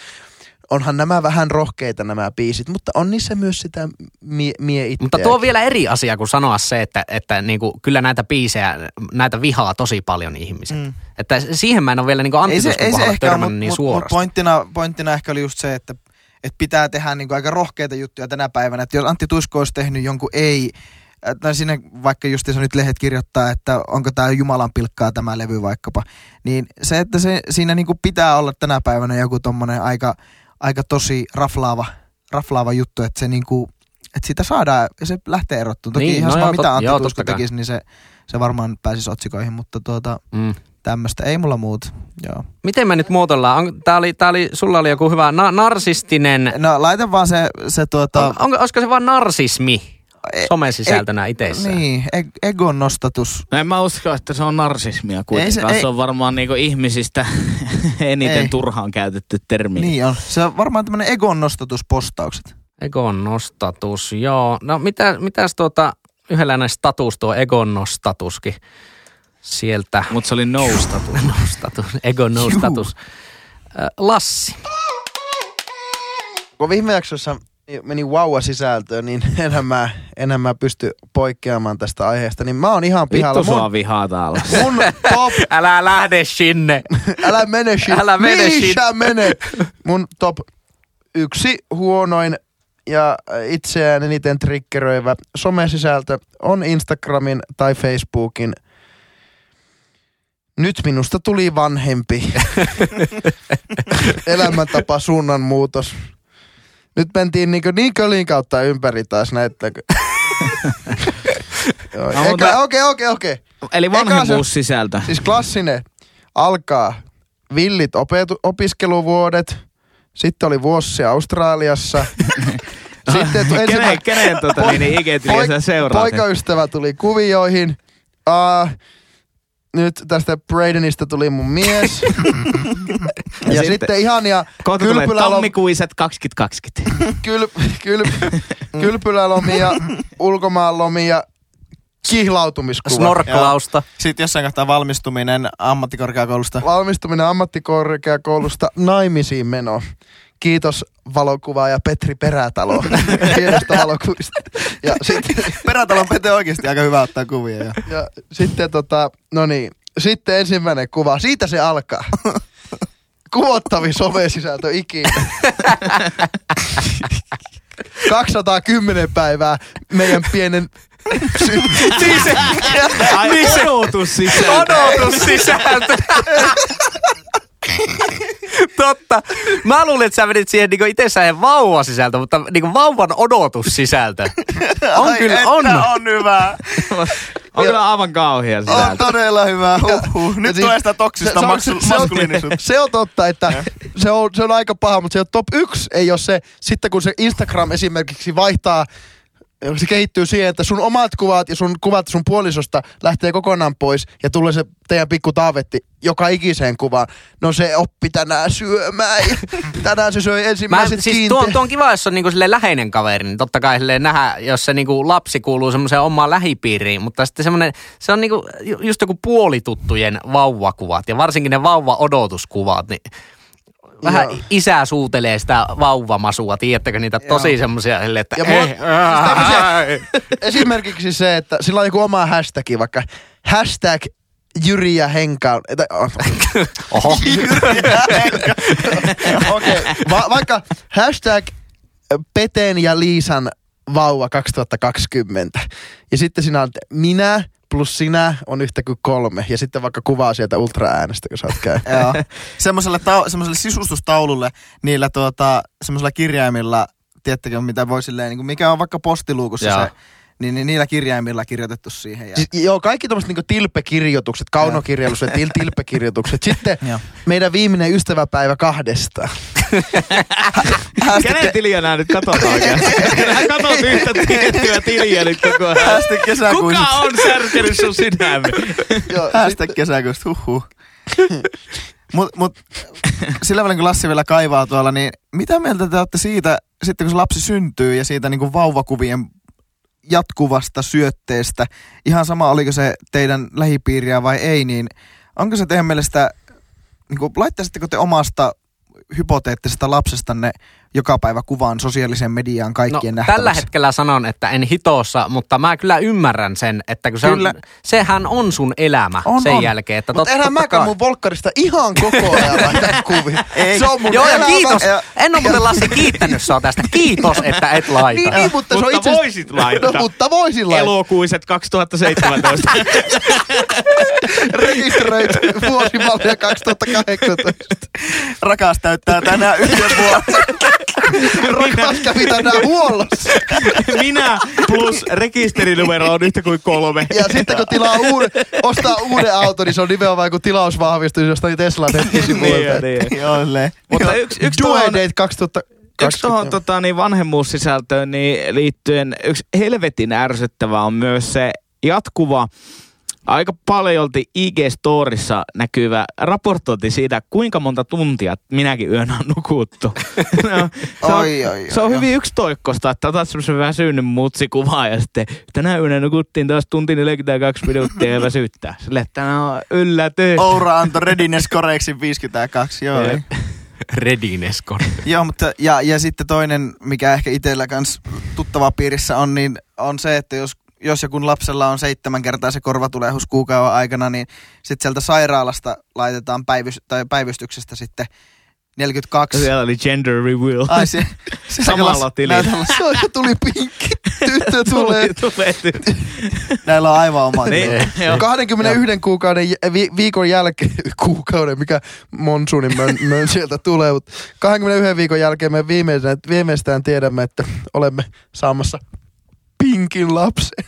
onhan nämä vähän rohkeita nämä biisit, mutta on niissä myös sitä mie, mie itseäkin. Mutta tuo on vielä eri asia kuin sanoa se, että, että niinku, kyllä näitä biisejä, näitä vihaa tosi paljon ihmiset. Mm. Että siihen mä en ole vielä niinku Antti ei se, ei se ehkä mutta niin mut, mut suorasti. pointtina, pointtina ehkä oli just se, että et pitää tehdä niinku aika rohkeita juttuja tänä päivänä. Että jos Antti Tuisko olisi tehnyt jonkun ei, tai siinä vaikka just se nyt lehdet kirjoittaa, että onko tämä Jumalan pilkkaa tämä levy vaikkapa, niin se, että se, siinä niinku pitää olla tänä päivänä joku tommonen aika, aika tosi raflaava, raflaava juttu, että se niinku, että siitä saadaan, ja se lähtee erottumaan. Toki Niin, ihan no sama joo, mitä Antti joo, kai. tekisi, niin se, se varmaan pääsisi otsikoihin, mutta tuota, Mm. tämmöistä ei mulla muuta. Joo. Miten me nyt muotoillaan? On, tää oli, tää oli, sulla oli joku hyvä na- narsistinen... No laita vaan se, se tuota... On, onko, olisiko se vaan narsismi somesisältönä itsessään? Niin, e- egon nostatus. No en mä usko, että se on narsismia kuitenkaan. se- se, ei- se on varmaan niinku ihmisistä eniten Ei. turhaan käytetty termi. Niin on. Se on varmaan tämmönen egon nostatuspostaukset. Egon nostatus, joo. No mitä, mitäs tuota, yhdenlainen status tuo egon nostatuskin sieltä. Mutta se oli noustatus. Nostatus, egon nostatus. Lassi. kun viime jaksossa meni vauva sisältöön, niin enhän mä, enhän mä pysty poikkeamaan tästä aiheesta, niin mä oon ihan pihalla. Vittu Mun, sua vihaa täällä. mun top, Älä lähde sinne. älä mene shit. Älä mene sä menet? Mun top yksi huonoin ja itseään eniten triggeröivä somesisältö on Instagramin tai Facebookin nyt minusta tuli vanhempi elämäntapa suunnanmuutos. Nyt mentiin niin, niin kölin kautta ympäri taas näitä. No, Okei, okei, okei. Eli Eka se- vanhemmuussisältö. Siis klassinen alkaa villit opetu- opiskeluvuodet, sitten oli vuosi Australiassa, sitten tu- kenen, ensimmä- kenen tota, Poi- niin, sä seuraat? poikaystävä tuli kuvioihin, uh, nyt tästä Bradenista tuli mun mies. ja, Ja ja sitten- sitten ihania Kohta tulee kylpylälom- tammikuiset 2020. kyl, kyl, kylpylälomia, ulkomaanlomia, kihlautumiskuva. Snorklausta. Sitten jossain kohtaa valmistuminen ammattikorkeakoulusta. Valmistuminen ammattikorkeakoulusta naimisiin meno. Kiitos valokuvaaja Petri Perätalo hienosta valokuvista. Ja sitten, Perätalon Pete oikeasti aika hyvä ottaa kuvia. Ja. ja sitten tota, no niin, sitten ensimmäinen kuva, siitä se alkaa. Kuvottavin somesisältö ikinä. 210 päivää meidän pienen Niin se, Ai niin se odotus sisältö. Totta. Mä luulin, että sä menit siihen niinku itse siihen vauvan sisältö, mutta niinku vauvan odotussisältö. On kyllä, on. on hyvä. On kyllä aivan kauhia On sisältö. todella hyvä. Huhhuh. Nyt siis- tulee sitä toksista se, on- maksu- se, on- maskuliinisuutta. se on totta, että se on, se on aika paha, mutta se on top yksi ei ole se, sitten kun se Instagram esimerkiksi vaihtaa se kehittyy siihen, että sun omat kuvat ja sun kuvat sun puolisosta lähtee kokonaan pois ja tulee se teidän pikku taavetti joka ikiseen kuvaan. No se oppi tänään syömään tänään se söi Mä, ensimmäiset siis kiinte- tuo, tuo on kiva, jos on niinku läheinen kaveri, niin totta kai nähdä, jos se niinku lapsi kuuluu semmoiseen omaan lähipiiriin, mutta sitten semmoinen, se on niinku ju- just joku puolituttujen vauvakuvat ja varsinkin ne vauva-odotuskuvat, niin vähän Joo. isä suutelee sitä vauvamasua, tiedättekö niitä tosi semmoisia että Ja mulla- eh, siis. Esimerkiksi se, että sillä on joku oma hashtag, vaikka hashtag Jyri ja Henka. Oh, Oho. Okei, okay. Va- vaikka hashtag Peten ja Liisan vauva 2020. Ja sitten siinä on minä plus sinä on yhtä kuin kolme. Ja sitten vaikka kuvaa sieltä ultraäänestä, kun sä oot käy. Joo. Semmoiselle, tau- semmoiselle sisustustaululle niillä tuota, semmoisella kirjaimilla, tiedättekö mitä voi silleen, niin kuin mikä on vaikka postiluukussa Joo. se, niin, niin niillä kirjaimilla kirjoitettu siihen. Ja... Siis, joo, kaikki tämmöiset niinku tilpekirjoitukset, kaunokirjallisuudet, til, tilpekirjoitukset. Sitten meidän viimeinen ystäväpäivä kahdesta. Kenen tiliä nää nyt katsotaan? Nää katot yhtä tiettyä tiliä nyt koko ajan. Kuka on särkenyt sun sydämen? Hashtag kesäkuiset, huhhuh. mut, mut sillä välin kun Lassi vielä kaivaa tuolla, niin mitä mieltä te olette siitä, sitten kun se lapsi syntyy ja siitä niin kuin vauvakuvien jatkuvasta syötteestä, ihan sama oliko se teidän lähipiiriä vai ei, niin onko se teidän mielestä, niin kuin, laittaisitteko te omasta hypoteettisesta lapsestanne joka päivä kuvaan sosiaaliseen mediaan No, kaikkien tällä nähtäväksi? hetkellä sanon, että en hitossa, mutta mä kyllä ymmärrän sen, että kun se Kyllä. on, sehän on sun elämä On, sen on. jälkeen. Että Mutta tot- enhän mäkään mun volkkarista ihan koko ajan laita kuvia. Ei. Se on mun Joo, ja elämä. kiitos. Ja- En ole muuten Lassi kiittänyt sua tästä. Kiitos, että et laita. Niin, niin, mutta, se on Mutta itse voisit laittaa. No, mutta voisin laittaa. Elokuiset 2017. Rekisteröity vuosimallia 2018. Rakas täyttää tänään yhden vuoden. Rakas kävi tänään huollossa. Minä plus rekisterinumero on yhtä kuin kolme. Ja sitten kun tilaa uuden, ostaa uuden auton, niin se on nimenomaan kuin tilausvahvistus jostain Teslan nettisivuilta. niin, niin. Mutta yksi, yksi tuohon, date 2000. yksi tuohon tota, niin vanhemmuussisältöön niin liittyen yksi helvetin ärsyttävä on myös se jatkuva aika paljolti IG-storissa näkyvä raportointi siitä, kuinka monta tuntia minäkin yönä on nukuttu. no, se, on, Oi, oi, se on oi, hyvin yksitoikkoista, että otat semmoisen väsynyt mutsikuvaa ja sitten tänä yönä nukuttiin taas tunti 42 minuuttia ja väsyttää. Sille, että tänään on yllätys. Oura antoi readiness koreksi 52, joo. Redineskon. Joo, mutta ja, ja sitten toinen, mikä ehkä itsellä kans tuttava piirissä on, niin on se, että jos, jos ja kun lapsella on seitsemän kertaa se korvatulehus kuukauden aikana, niin sitten sieltä sairaalasta laitetaan päivys, tai päivystyksestä sitten 42. Siellä oli gender reveal. Ai se, se Samalla tilillä. Se on, tuli pinkki. Tyttö tulee. tulee tyttö. näillä on aivan oma Niin, niin. joo. 21 kuukauden, vi, viikon jälkeen, kuukauden, mikä monsuunin mön, mön sieltä tulee, mutta 21 viikon jälkeen me viimeistään, viimeistään tiedämme, että olemme saamassa pinkin lapsen.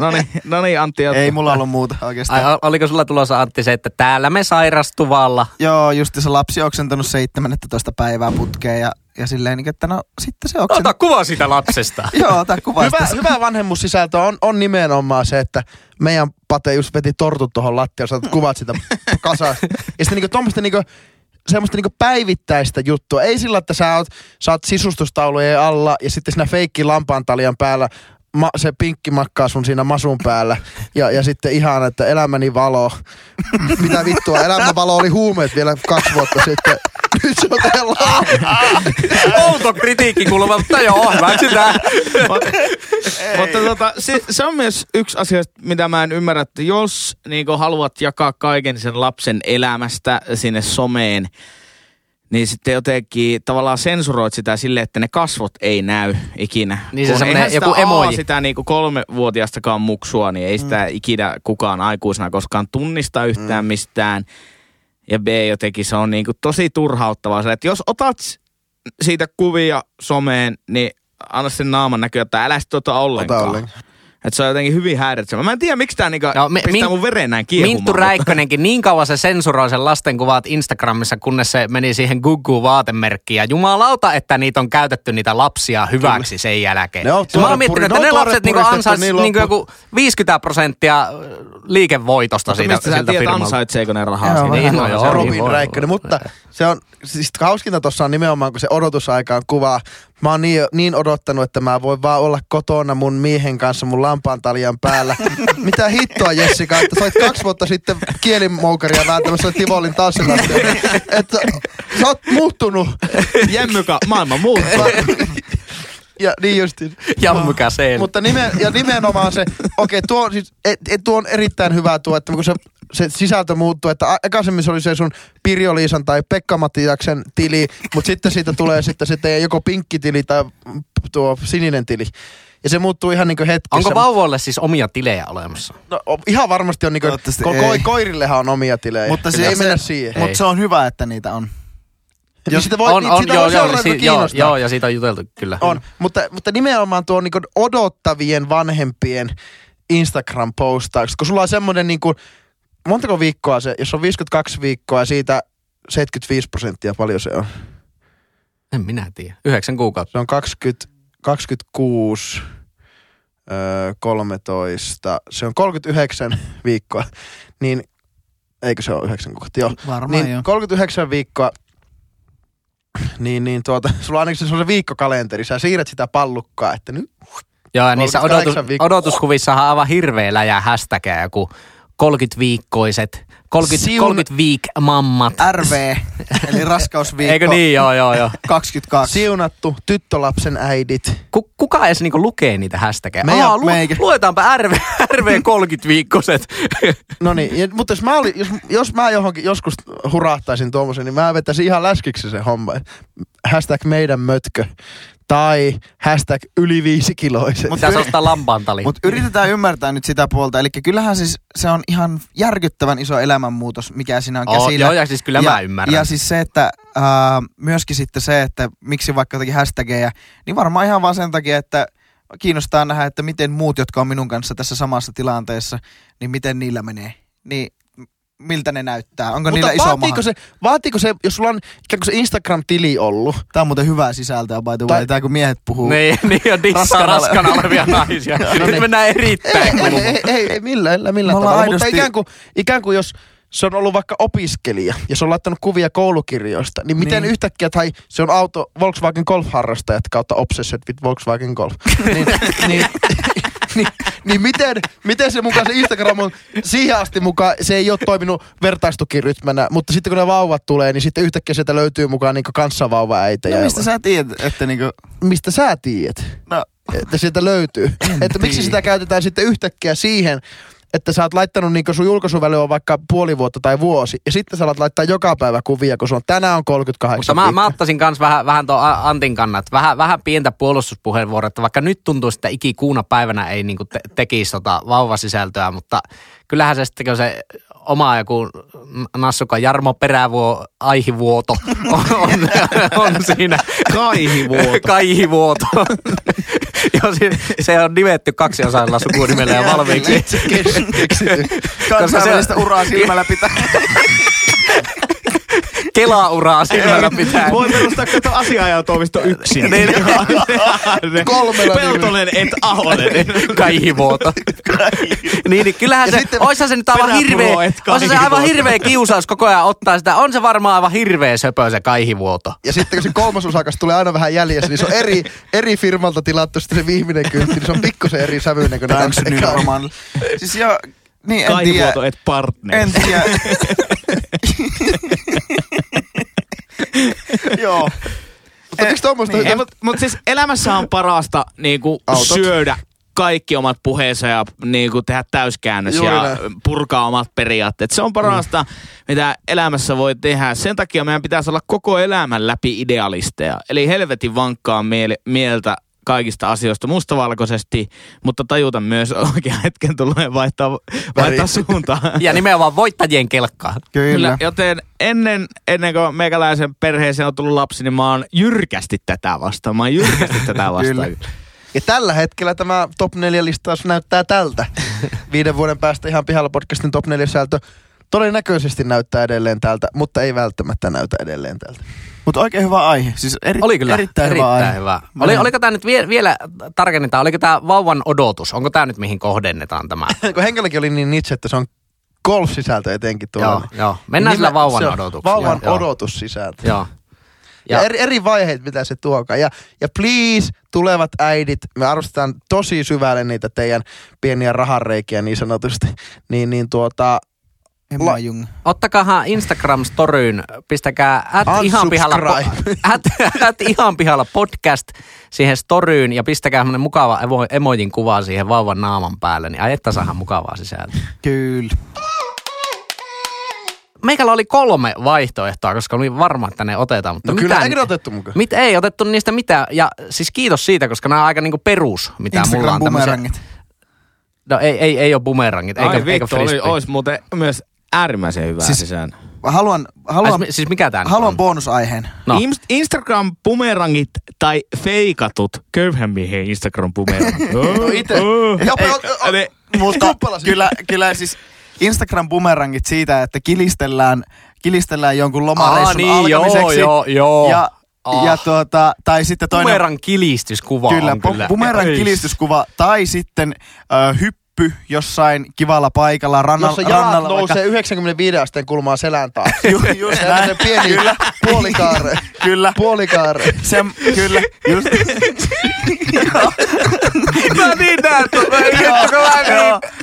No niin, no niin Antti, jatka. Ei mulla ollut muuta oikeastaan. Ai, oliko sulla tulossa Antti se, että täällä me sairastuvalla? Joo, just se lapsi oksentanut 17 päivää putkeen ja, ja silleen, niin, että no sitten se Ota oksentaa. kuva siitä lapsesta. Joo, ota kuva. Hyvä, sitä. hyvä vanhemmuussisältö on, on nimenomaan se, että meidän Pate just veti tortut tuohon lattiaan, saatat kuvat sitä kasasta. Ja sitten niinku tuommoista niinku, semmoista niinku päivittäistä juttua. Ei sillä, että sä oot, sä oot sisustustaulujen alla ja sitten siinä feikki lampaantaljan päällä ma, se pinkki makkaa sun siinä masun päällä. Ja, ja sitten ihan, että elämäni valo. Mitä vittua, elämän valo oli huumeet vielä kaksi vuotta sitten. Nyt se on täällä. Outo kritiikki kuulemma, mutta joo, hyväksytään. Mutta tota, se, se on myös yksi asia, mitä mä en ymmärrä, että jos niin haluat jakaa kaiken sen lapsen elämästä sinne someen, niin sitten jotenkin tavallaan sensuroit sitä sille, että ne kasvot ei näy ikinä. Niin se semmoinen sitä joku emoji. sitä niinku kolmevuotiastakaan muksua, niin ei sitä mm. ikinä kukaan aikuisena koskaan tunnista yhtään mm. mistään. Ja B jotenkin se on niinku tosi turhauttavaa. Se, että jos otat siitä kuvia someen, niin anna sen naaman näkyä, että älä sitten ota ollenkaan. ollenkaan. Että se on jotenkin hyvin häiritsevä. Mä en tiedä, miksi tää niinku Joo, me- pistää Min- mun veren näin kiehumaan. Minttu Räikkönenkin, niin kauan se sensuroi sen lastenkuvat Instagramissa, kunnes se meni siihen Gugu vaatemerkkiin. Ja jumalauta, että niitä on käytetty niitä lapsia hyväksi sen jälkeen. Ne on mä oon miettinyt, että ne ne lapset niinku ansais niin niinku joku 50 prosenttia liikevoitosta Mutta siitä, mistä sä siltä tiedät, firmalta. ansaitseeko ne rahaa Joo, siitä? vähän. Niin, no joo, Robin niin voi- Räikkönen, mutta se on, siis hauskinta tuossa on nimenomaan, kun se odotusaika on kuvaa. Mä oon niin, niin odottanut, että mä voin vaan olla kotona mun miehen kanssa mun lampaantaljan päällä. Mitä hittoa Jessica, että sä kaksi vuotta sitten kielimoukaria vääntämässä Tivolin tassilla. Että sä oot muuttunut. Jemmyka, maailma muuttuu. Ja niin justiin. Jammykä seel. Mutta nime, ja nimenomaan se, okei, tuo, on siis, et, et, tuo on erittäin hyvä tuo, että kun se, se sisältö muuttuu, että aikaisemmin se oli se sun Pirjo Liisan tai Pekka Mattiaksen tili, mutta sitten siitä tulee sitten se teidän joko pinkkitili tai tuo sininen tili. Ja se muuttuu ihan niin kuin hetkessä. Onko vauvoille siis omia tilejä olemassa? No, ihan varmasti on niin kuin, ko- ei. ko- koirillehan on omia tilejä. Mutta se- se, ei se- mennä siihen. Mutta se on hyvä, että niitä on. Ja sitä voi, on, on, sitä joo, joo, si- joo, joo, ja siitä on juteltu kyllä. On, mutta, mutta nimenomaan tuo niin odottavien vanhempien Instagram-postaukset, kun sulla on semmoinen niin kuin, montako viikkoa se, jos on 52 viikkoa ja siitä 75 prosenttia, paljon se on? En minä tiedä. Yhdeksän kuukautta. Se on 20, 26, öö, 13, se on 39 viikkoa, niin eikö se ole 9 kuukautta? Joo. Varmaan Niin joo. 39 viikkoa, niin, niin tuota, sulla on ainakin se, viikkokalenteri, sä siirrät sitä pallukkaa, että nyt Joo, niissä 38 odotus, odotuskuvissahan on aivan hirveä läjä hashtagia, joku 30-viikkoiset, 30, Siun- 30 week mammat. RV, eli raskausviikko Eikö niin? Joo, joo, joo. 22. siunattu tyttölapsen äidit. Ku, kuka edes niinku lukee niitä hashtageja? Meidän- Aa, lu, meikä. luetaanpa RV, RV 30 viikkoset. No niin, mutta jos mä, oli, jos, jos mä johonkin joskus hurahtaisin tuommoisen, niin mä vetäisin ihan läskiksi se homma. Hashtag meidän mötkö. Tai hashtag yli viisi kiloiset. Mutta tässä ostaa lampaantali. Mutta yritetään ymmärtää nyt sitä puolta. Eli kyllähän siis se on ihan järkyttävän iso elämänmuutos, mikä siinä on käsillä. joo, ja siis kyllä ja, mä ymmärrän. Ja siis se, että äh, myöskin sitten se, että miksi vaikka jotakin hashtageja, niin varmaan ihan vaan sen takia, että kiinnostaa nähdä, että miten muut, jotka on minun kanssa tässä samassa tilanteessa, niin miten niillä menee. Niin miltä ne näyttää? Onko Mutta niillä iso vaatiiko maha? se, vaatiiko se, jos sulla on ikään kuin se Instagram-tili ollut, Tämä on muuten hyvää sisältöä, by the way. Tämä kun miehet puhuu. Niin, niin on dissaa raskana olevia naisia. No Nyt niin. mennään ei, erittäin ei, ei, ei, ei, millään, ei millään Me ollaan tavalla. Mutta aidosti- ikään kuin, ikään kuin jos se on ollut vaikka opiskelija ja se on laittanut kuvia koulukirjoista, niin miten Niin. yhtäkkiä, tai se on auto Volkswagen Golf-harrastajat kautta Obsessed with Volkswagen Golf, niin, niin, niin, niin miten, miten se mukaan se Instagram on siihen asti mukaan, se ei ole toiminut vertaistukirytmänä, mutta sitten kun ne vauvat tulee, niin sitten yhtäkkiä sieltä löytyy mukaan niin kanssavauva äitejä. No mistä sä tiedät, että niinku... mistä sä tiedät? No, että sieltä löytyy. että miksi sitä käytetään sitten yhtäkkiä siihen, että sä oot laittanut niin sun julkaisuväli on vaikka puoli vuotta tai vuosi, ja sitten sä alat laittaa joka päivä kuvia, kun se on tänään on 38 Mutta mä, mä ottaisin kans vähän, vähän tuon Antin kannat, vähän, vähän pientä puolustuspuheenvuoroa, että vaikka nyt tuntuu, että ikikuuna päivänä ei niinku te, tekisi tota vauvasisältöä, mutta kyllähän se sitten, kun se oma joku nassuka Jarmo Perävuo aihivuoto on, on, on siinä. Kaihivuoto. Kaihivuoto. Joo, se, se on nimetty kaksiosaisella sukunimellä ja valmiiksi. Kansainvälistä uraa silmällä pitää. Kelauraa silmällä pitää. Voi perustaa kato asiaajotoimisto yksin. Niin. Kolmella Peltonen et Ahonen. Kaihivuoto. niin, niin kyllähän Ja se, oishan se nyt aivan hirveä, oishan se aivan hirveä kiusaus koko ajan ottaa sitä. On se varmaan aivan hirveä söpö se kaihivuoto. Ja sitten kun se kolmas osakas tulee aina vähän jäljessä, niin se on eri, eri firmalta tilattu sitten se viimeinen kyltti, niin se on pikkusen eri sävyinen kuin ne kaksi. Siis joo, niin en tiedä. Kaihivuoto et partner. En tiedä. joo. Mutta eikö tuommoista... Ei, mutta mut siis elämässä on parasta niinku Autot. syödä kaikki omat puheensa ja niinku tehdä täyskäännös Juuri ja näin. purkaa omat periaatteet. Se on parasta, mitä elämässä voi tehdä. Sen takia meidän pitäisi olla koko elämän läpi idealisteja. Eli helvetin vankkaa miele- mieltä kaikista asioista mustavalkoisesti, mutta tajuta myös oikean hetken tulee vaihtaa, vaihtaa suuntaa. Ja nimenomaan voittajien kelkkaa. Kyllä. Kyllä, joten ennen, ennen kuin meikäläisen perheeseen on tullut lapsi, niin mä oon jyrkästi tätä vastaan. Mä oon jyrkästi tätä vastaan. Kyllä. Ja tällä hetkellä tämä top 4 listaus näyttää tältä. Viiden vuoden päästä ihan pihalla podcastin top 4 sisältö todennäköisesti näyttää edelleen tältä, mutta ei välttämättä näytä edelleen tältä. Mutta oikein hyvä aihe. Siis eri, Oli kyllä erittäin, hyvä aihe. hyvä. Oli, oliko tämä nyt vie, vielä tarkennetaan, oliko tämä vauvan odotus? Onko tämä nyt mihin kohdennetaan tämä? Kun henkilökin oli niin itse, että se on golf-sisältö etenkin tuolla. joo, joo. Mennään sillä vauvan odotuksella. Vauvan joo, odotussisältö. Joo. Ja, Ja- eri, eri vaiheet, mitä se tuokaan. Ja, ja please, tulevat äidit, me arvostetaan tosi syvälle niitä teidän pieniä rahareikiä niin sanotusti. Niin, niin tuota, Emma La- Jung. Ottakahan Instagram-storyyn, pistäkää at ihan, pihalla, Unsubscribe. at, at ihan pihalla podcast siihen storyyn ja pistäkää semmonen mukava emo, emojin kuva siihen vauvan naaman päälle, niin ai että saadaan mukavaa sisältöä. Kyllä. Meikällä oli kolme vaihtoehtoa, koska olin varma, että ne otetaan. Mutta no kyllä, mitään- ne otettu mukaan? Mit, ei otettu niistä mitään. Ja siis kiitos siitä, koska nämä on aika niinku perus, mitä mulla on. tämmöisiä- Instagram-bumerangit. No ei, ei, ei ole bumerangit, eikä, Ai eikä vittu, oli, frisbee. olisi muuten myös äärimmäisen hyvä Siis- sisään. haluan, Ai, haluan, siis- siis mikä haluan on? bonusaiheen. No. Instagram bumerangit tai feikatut köyhän miehen Instagram bumerangit. No Mutta kyllä, kyllä siis Instagram bumerangit siitä, että kilistellään, kilistellään jonkun lomareissun Aa, niin, joo, alkamiseksi. joo, joo. Ja, Ah. ja tuota, tai sitten toinen... Bumeran kilistyskuva kyllä, on kyllä. bumerang Ei. kilistyskuva. Tai sitten ö, hyppy jossain kivalla paikalla rannalla. Jossa jalat rannalla nousee 95 asteen kulmaa selän taakse. Ju, just näin. Pieni Kyllä, puolikaare. kyllä. Puolikaare. Se, kyllä, just. Mä niin näet, joo,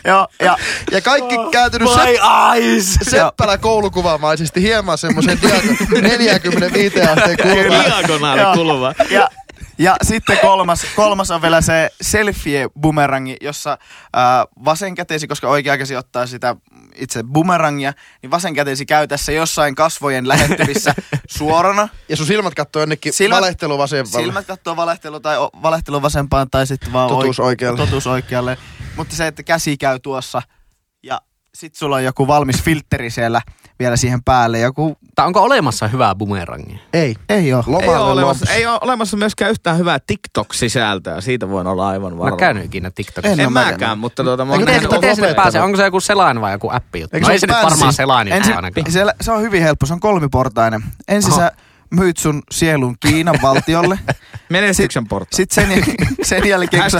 joo, ja, Ja kaikki kääntynyt My eyes. Seppälä koulukuvamaisesti hieman semmoisen diago- 45 asteen kulmaan. Diagonaali kulma. ja, ja sitten kolmas, kolmas on vielä se selfie bumerangi, jossa ää, vasen kätesi, koska oikea käsi ottaa sitä itse bumerangia, niin vasen kätesi käy tässä jossain kasvojen lähettyvissä suorana. Ja sun silmät kattoo jonnekin Silmät- valehtelu vasemmalle. Silmät katsoo valehtelu tai o- valehtelu vasempaan tai sitten vaan Totuus oikealle. Totuus oikealle. Mutta se, että käsi käy tuossa ja sit sulla on joku valmis filtteri siellä vielä siihen päälle. Joku, Tai onko olemassa hyvää bumerangia? Ei. ei oo. Ei ole, olemassa, ei ole olemassa myöskään yhtään hyvää TikTok-sisältöä. Siitä voin olla aivan Mä varma. en käynyt ikinä TikTokissa. En En mäkään, mäkään. mutta tuota, mä Miten, Miten sinne pääsee? Onko se joku selain vai joku appi juttu? Eikö No se ei se nyt varmaan selain juttu Ensin, ainakaan. siellä, se on hyvin helppo, se on kolmiportainen. Ensin Aha. sä myyt sun sielun Kiinan valtiolle. Menestyksen portaali. Sitten sen, jäl- sen jälkeen, kun sä,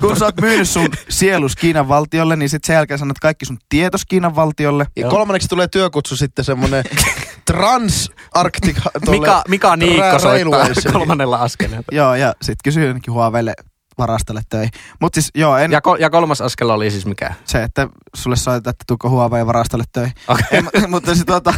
kun sä oot myynyt sun sielus Kiinan valtiolle, niin sitten sen jälkeen sanot kaikki sun tietos Kiinan valtiolle. Ja kolmanneksi tulee työkutsu sitten semmonen Transarctic Mika, Mika Niikko soittaa kolmannella askeleella. Joo, ja sitten kysyy jonnekin Huaweille varastolle töihin. Mutta siis joo, en, Ja, ko- ja kolmas askel oli siis mikä? se, että sulle soitetaan, että tuuko Huawei varastolle töihin. Okay. mutta se tuota...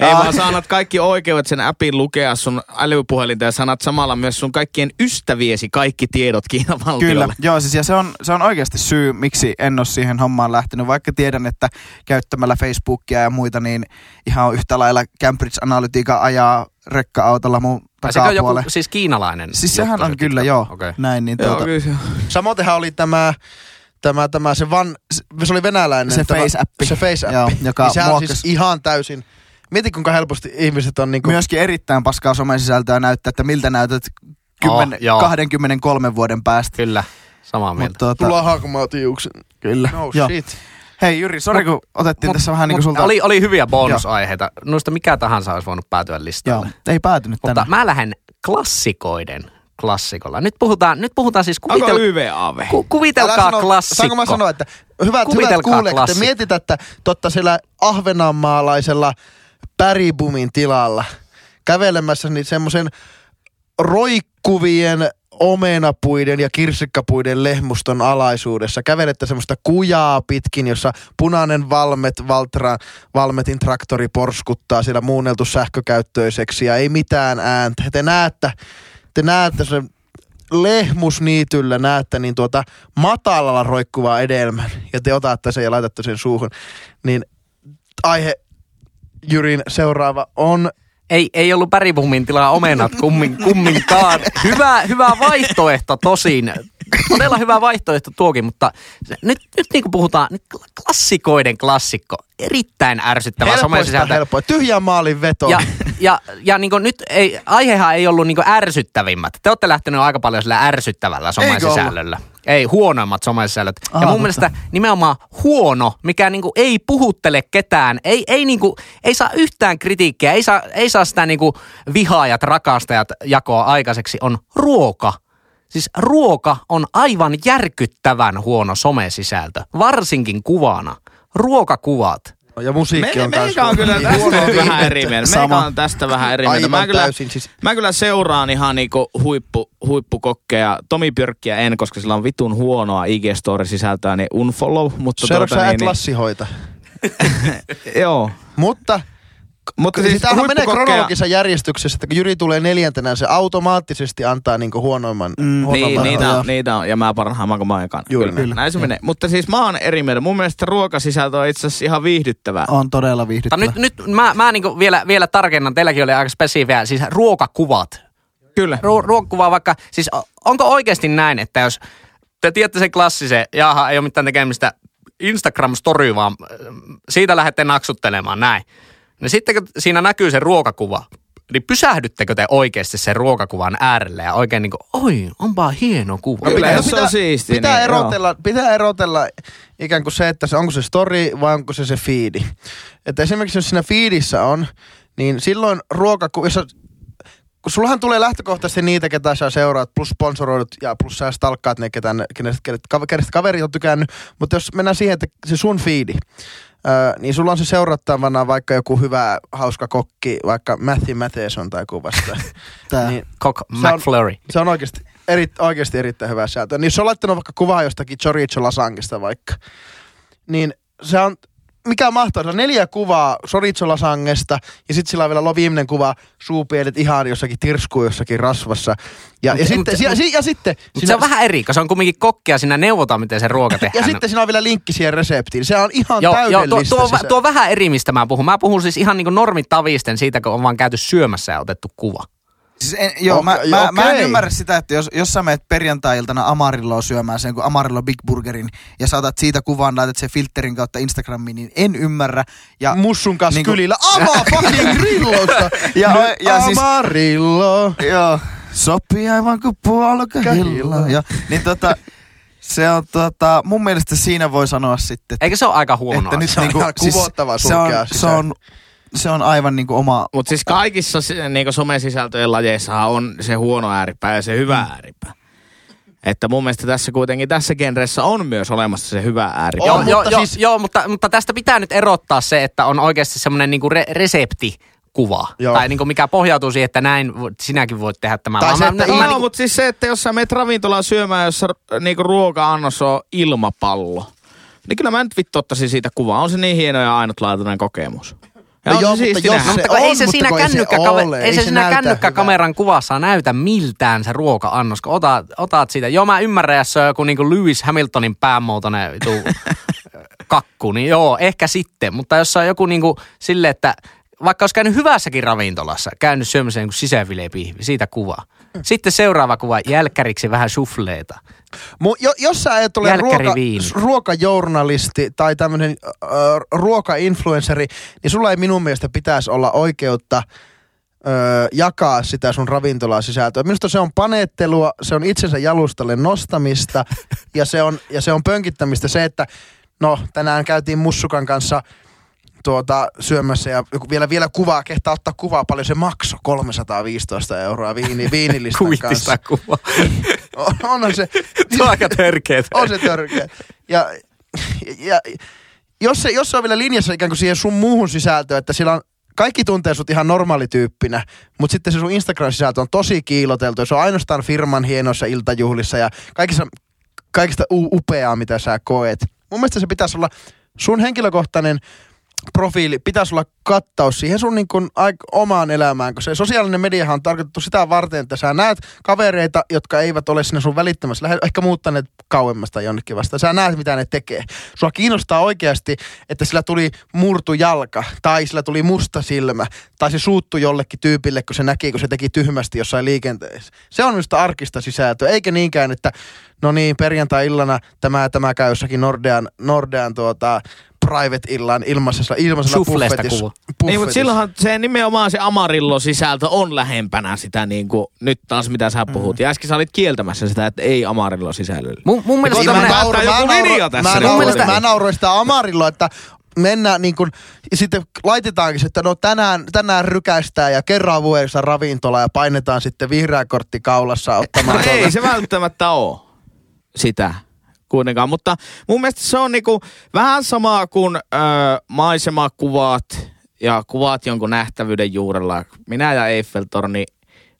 Ei Aa, vaan sä annat kaikki oikeudet sen appin lukea sun älypuhelinta ja sanat samalla myös sun kaikkien ystäviesi kaikki tiedot Kiinan Kyllä, valtiolle. joo siis ja se on, se on oikeasti syy, miksi en ole siihen hommaan lähtenyt, vaikka tiedän, että käyttämällä Facebookia ja muita, niin ihan yhtä lailla Cambridge Analytica ajaa rekka-autolla mun on joku takapuolelle. siis kiinalainen? Siis sehän juttu on se kyllä, joo, Okei. näin, niin Joo, tuota, kyllä se. Samoinhan oli tämä, tämä, tämä se van, se oli venäläinen. Se tämä, Face-appi. Se face Joo, appi. joka niin sehän muokkas- siis ihan täysin. Mieti kuinka helposti ihmiset on niinku... myöskin erittäin paskaa somesisältöä näyttää, että miltä näytät 10, Oh, joo. 23 vuoden päästä. Kyllä, samaa mieltä. Mutta tuota, Tullaan haakumaan tiuksen. kyllä. No joo. Hei Jyri, sori kun otettiin tässä vähän niin kuin Mut sulta... Oli, oli hyviä bonusaiheita. Noista mikä tahansa olisi voinut päätyä Joo, listalle. ei päätynyt Mutta tänne. mä lähden klassikoiden klassikolla. Nyt puhutaan, nyt puhutaan siis Onko kuvitel, YVAV? ku, Älä kuvitelkaa sano- klassikko. Saanko mä sanoa, että hyvät, hyvät Kuvitelkaa kuulijat, että klassikko. mietit, että totta siellä ahvenanmaalaisella päribumin tilalla kävelemässä niin semmoisen roikkuvien omenapuiden ja kirsikkapuiden lehmuston alaisuudessa. Kävelette semmoista kujaa pitkin, jossa punainen Valmet, Valtra, Valmetin traktori porskuttaa siellä muunneltu sähkökäyttöiseksi ja ei mitään ääntä. Te näette, te näette sen lehmusniityllä näette niin tuota matalalla roikkuvaa edelmän ja te otatte sen ja laitatte sen suuhun, niin aihe Jyrin seuraava on Ei, ei ollut päribumin tilaa omenat kummin, kumminkaan. Hyvä, hyvä vaihtoehto tosin. Todella hyvä vaihtoehto tuokin, mutta nyt, nyt niin kuin puhutaan, nyt klassikoiden klassikko. Erittäin ärsyttävä helpoista somesisältö. helppoa. Tyhjän maalin veto. Ja, ja, ja niin nyt ei, aihehan ei ollut niin ärsyttävimmät. Te olette lähteneet aika paljon sillä ärsyttävällä somesisällöllä. Ei, huonoimmat somesisällöt. Ja mun totta. mielestä nimenomaan huono, mikä niin ei puhuttele ketään, ei, ei, niin kuin, ei saa yhtään kritiikkiä, ei saa, ei saa sitä niin vihaajat, rakastajat jakoa aikaiseksi, on ruoka. Siis ruoka on aivan järkyttävän huono somesisältö, varsinkin kuvana. Ruokakuvat. Ja musiikki Me, on meikä kans on kyllä tästä vähän eri mieltä. Meikä on tästä vähän eri mieltä. Mä kyllä, täysin siis. mä kyllä seuraan ihan niinku huippu, huippukokkeja. Tomi Björkkiä en, koska sillä on vitun huonoa IG-story-sisältöä, niin unfollow. Mutta Seuraavaksi tuota, sä niin, et lassihoita. niin, joo. Mutta Mutta siis siis tämähän menee kronologisessa järjestyksessä, että kun Jyri tulee neljäntenä, se automaattisesti antaa niinku huonoimman. Mm, huonoimman Niin, niitä, on, niitä on, ja mä parhaamman kuin mä ekan. Juuri Kyllä, näin. se menee. Mutta siis mä oon eri mieltä. Mun mielestä ruokasisältö on itse asiassa ihan viihdyttävää. On todella viihdyttävä. Mutta nyt, nyt mä, mä niin vielä, vielä tarkennan, teilläkin oli aika spesifiä, siis ruokakuvat. Kyllä. Ru- ruokakuva vaikka, siis onko oikeasti näin, että jos te tiedätte sen klassisen, jaha, ei ole mitään tekemistä, Instagram-story vaan, siitä lähdette naksuttelemaan näin. Niin sitten kun siinä näkyy se ruokakuva, niin pysähdyttekö te oikeasti sen ruokakuvan äärelle ja oikein niin kuin, oi, onpa hieno kuva. No, Kyllä, No jos se on siistiä, Pitää, niin erotella, pitää erotella ikään kuin se, että se, onko se story vai onko se se feedi. Että esimerkiksi jos siinä feedissä on, niin silloin ruokaku... Jos sä- kun sullahan tulee lähtökohtaisesti niitä, ketä sä seuraat, plus sponsoroidut ja plus sä stalkkaat ne, ketä, kenestä, kaverit on tykännyt. Mutta jos mennään siihen, että se sun feedi, Öö, niin sulla on se seurattavana vaikka joku hyvä, hauska kokki, vaikka Matthew Matheson tai kuvasta. Tää. niin Cock Se on- McFlurry. se on oikeasti, eri, oikeasti erittäin hyvä sisältö. Niin jos on laittanut vaikka kuvaa jostakin chorizo lasangista vaikka, niin se on, mikä mahtaa, on neljä kuvaa chorizo lasangesta ja sitten sillä on vielä lo- viimeinen kuva suupielet ihan jossakin tirskuu jossakin rasvassa. Ja, ja, sitten, mut- ja, ja, ja sitten, Mutta se on vähän eri, koska se on kumminkin kokkia, siinä neuvotaan, miten se ruoka tehdään. ja sitten siinä on vielä linkki siihen reseptiin. Se on ihan Joo, joo täydellistä. tuo, tuo, sisältöä. tuo on vähän eri, mistä mä puhun. Mä puhun siis ihan niin normitavisten siitä, kun on vaan käyty syömässä ja otettu kuva. Siis en, joo, Okei, mä, mä, mä en ymmärrä sitä, että jos, jos sä menet perjantai-iltana Amarilloa syömään sen kuin Amarillo Big Burgerin ja saatat siitä kuvan, laitat sen filterin kautta Instagramiin, niin en ymmärrä. Ja, Mussun kanssa Niinku- kylillä. Avaa fucking grillosta! Ja- Nyt ja siis- Amarillo. joo, sopii aivan kuin puolukahilla. Kahilla. Ja, niin tota, se on tota, mun mielestä siinä voi sanoa sitten, Eikö se ole aika huono että nyt asia? niinku, ihan kuvottava se, on, se, on, se on aivan niinku oma, Mutta siis kaikissa niinku somesisältöjen lajeissa on se huono ääripää ja se hyvä Mm. ääripää. Että mun mielestä tässä kuitenkin, tässä genressä on myös olemassa se hyvä ääripää. Joo, mutta joo, siis- joo mutta, mutta tästä pitää nyt erottaa se, että on oikeasti semmoinen niinku re- reseptikuva. Joo. Tai niinku mikä pohjautuu siihen, että näin sinäkin voit tehdä tämän. Tai se, mä- että mä Joo, niinku- mutta siis se, että jos sä menet ravintolaan syömään, jossa niinku ruoka-annos on ilmapallo, niin kyllä mä nyt vittu ottaisin siitä kuvaa. On se niin hieno ja ainutlaatuinen kokemus. Ja No joo, se mutta jos. No, se mutta on, ei se siinä, ei se ole, ei ei se se siinä näytä kännykkäkameran kuvassa näytä miltään se ruoka-annos, kun otat, otat siitä. Joo, mä ymmärrän, jos se on joku niinku Lewis Hamiltonin päämuotoinen kakku, niin joo, ehkä sitten. Mutta jos se on joku niinku sille, että vaikka olisi käynyt hyvässäkin ravintolassa, käynyt syömässä joku sisäfilepihvi, siitä kuvaa. Sitten seuraava kuva, jälkkäriksi vähän sufleeta. Mu, jo, jos sä et ole ruoka, ruokajournalisti tai tämmöinen äh, ruokainfluenceri, niin sulla ei minun mielestä pitäisi olla oikeutta äh, jakaa sitä sun ravintolan sisältöä. Minusta se on panettelua, se on itsensä jalustalle nostamista ja se on, ja se on pönkittämistä se, että no tänään käytiin Mussukan kanssa tuota, syömässä ja vielä, vielä kuvaa, kehtaa ottaa kuvaa, paljon se maksoi, 315 euroa viini, viinilistan kanssa. kuva. On, onhan se, Se on aika törkeetä. on se törkeä. Ja, ja jos, se, jos se on vielä linjassa ikään kuin siihen sun muuhun sisältöön, että sillä on kaikki tuntee sut ihan normaalityyppinä, mutta sitten se sun Instagram-sisältö on tosi kiiloteltu ja se on ainoastaan firman hienoissa iltajuhlissa ja kaikissa, kaikista u- upeaa, mitä sä koet. Mun mielestä se pitäisi olla sun henkilökohtainen profiili, pitäisi olla kattaus siihen sun niin kuin omaan elämään, kun se sosiaalinen mediahan on tarkoitettu sitä varten, että sä näet kavereita, jotka eivät ole sinne sun välittömässä, lähe- ehkä muuttaneet kauemmasta jonnekin vasta. Sä näet, mitä ne tekee. Sua kiinnostaa oikeasti, että sillä tuli murtu jalka, tai sillä tuli musta silmä, tai se suuttu jollekin tyypille, kun se näki, kun se teki tyhmästi jossain liikenteessä. Se on minusta arkista sisältöä, eikä niinkään, että no niin, perjantai-illana tämä, tämä käy jossakin Nordean, Nordean tuota, private-illan ilmaisella buffetissa. kuva. Niin, mutta silloinhan se nimenomaan se Amarillo-sisältö on lähempänä sitä niin kuin, nyt taas mitä sä puhut. Ja äsken sä olit kieltämässä sitä, että ei Amarillo-sisällöllä. Mun, mun mielestä mä Mä Mun mielestä- mä nauroin sitä Amarillo, että mennään niin kuin, ja sitten laitetaankin, se, että no tänään, tänään rykäistään ja kerran vuodessa ravintola ja painetaan sitten vihreä kortti kaulassa ottamaan. No ei se välttämättä ole sitä kuitenkaan, mutta mun mielestä se on niinku vähän samaa kuin ö, maisemakuvat ja kuvat jonkun nähtävyyden juurella. Minä ja Eiffeltorni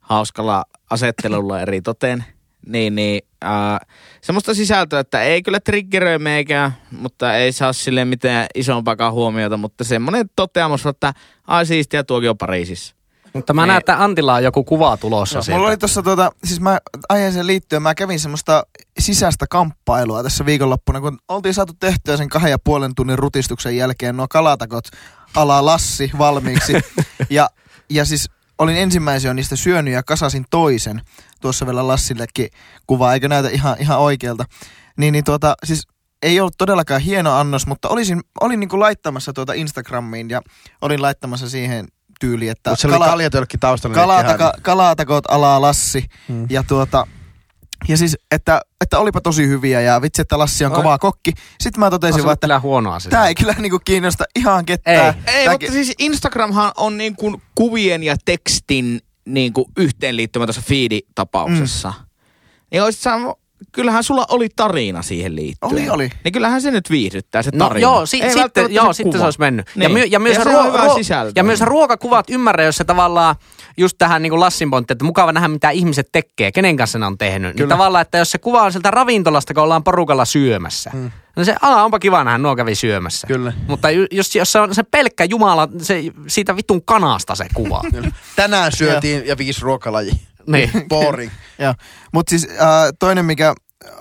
hauskalla asettelulla eri toteen. Niin, niin äh, semmoista sisältöä, että ei kyllä triggeröi meikään, mutta ei saa sille mitään isompaakaan huomiota, mutta semmoinen toteamus, että ai siistiä tuokin on Pariisissa. Mutta mä Ne- näen, että Antilla on joku kuva tulossa sieltä. mulla oli tuossa tuota, siis mä aiheeseen liittyen, mä kävin semmoista sisäistä kamppailua tässä viikonloppuna, kun oltiin saatu tehtyä sen kahden ja puolen tunnin rutistuksen jälkeen nuo kalatakot ala Lassi valmiiksi. ja, ja siis olin ensimmäisen niistä syönyt ja kasasin toisen. Tuossa vielä Lassillekin kuva, eikö näytä ihan, ihan oikealta. Niin, niin tuota, siis ei ollut todellakaan hieno annos, mutta olisin, olin niinku laittamassa tuota Instagramiin ja olin laittamassa siihen tyyli, että Mutta se oli kaljatölkki taustalla. kalataka, kalatakot alaa Lassi. Hmm. Ja tuota, ja siis, että, että olipa tosi hyviä ja vitsi, että Lassi on Oi. kova kokki. Sitten mä totesin vaan, että kyllä huono asia. tämä ei kyllä niinku kiinnosta ihan ketään. Ei. Ei, mutta siis Instagramhan on niin kuin kuvien ja tekstin niin kuin yhteenliittymä tässä feed-tapauksessa. Mm. Niin olisit saanut, kyllähän sulla oli tarina siihen liittyen. Oli, oli. Niin kyllähän se nyt viihdyttää se No tarina. joo, si- Ei sitten, joo se sitten kuva. se olisi mennyt. Niin. Ja, my, ja, myös ja ruo- ruo- ja myös ruokakuvat ymmärrä, jos se tavallaan just tähän niin kuin Lassin pointti, että mukava nähdä mitä ihmiset tekee, kenen kanssa ne on tehnyt. Niin Kyllä. tavallaan, että jos se kuva on sieltä ravintolasta, kun ollaan porukalla syömässä, mm. no se, aa, onpa kiva nähdä, nuo kävi syömässä. Kyllä. Mutta jos, jos se on se pelkkä Jumala, se, siitä vitun kanasta se kuva. Tänään syötiin ja viisi ruokalaji. Niin. Boring. Joo. Mutta siis äh, toinen, mikä äh,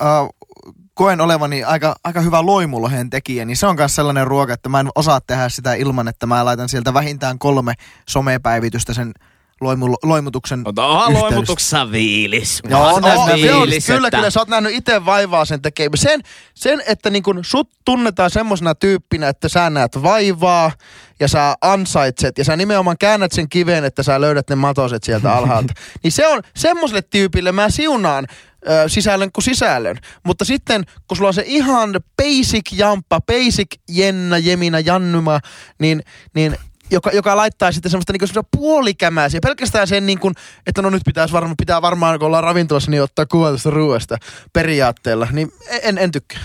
koen olevani aika, aika hyvä loimulohen tekijä, niin se on myös sellainen ruoka, että mä en osaa tehdä sitä ilman, että mä laitan sieltä vähintään kolme somepäivitystä sen loimu, loimutuksen yhteydestä. loimutuksessa viilis. Joo, on, se on, viilis, kyllä, että- kyllä, sä oot nähnyt itse vaivaa sen tekemisen. Sen, sen että niin kun sut tunnetaan semmosena tyyppinä, että sä näet vaivaa ja sä ansaitset ja sä nimenomaan käännät sen kiveen, että sä löydät ne matoset sieltä alhaalta. niin se on semmoiselle tyypille mä siunaan ö, sisällön kuin sisällön. Mutta sitten, kun sulla on se ihan basic jamppa, basic Jenna, Jemina, Jannuma, niin, niin joka, joka laittaa sitten semmoista niinku semmoista puolikämäisiä. Pelkästään sen niin kuin, että no nyt pitäisi varmaan, pitää varmaan, kun ollaan ravintolassa, niin ottaa kuva tästä ruoasta periaatteella. Niin en, en tykkää.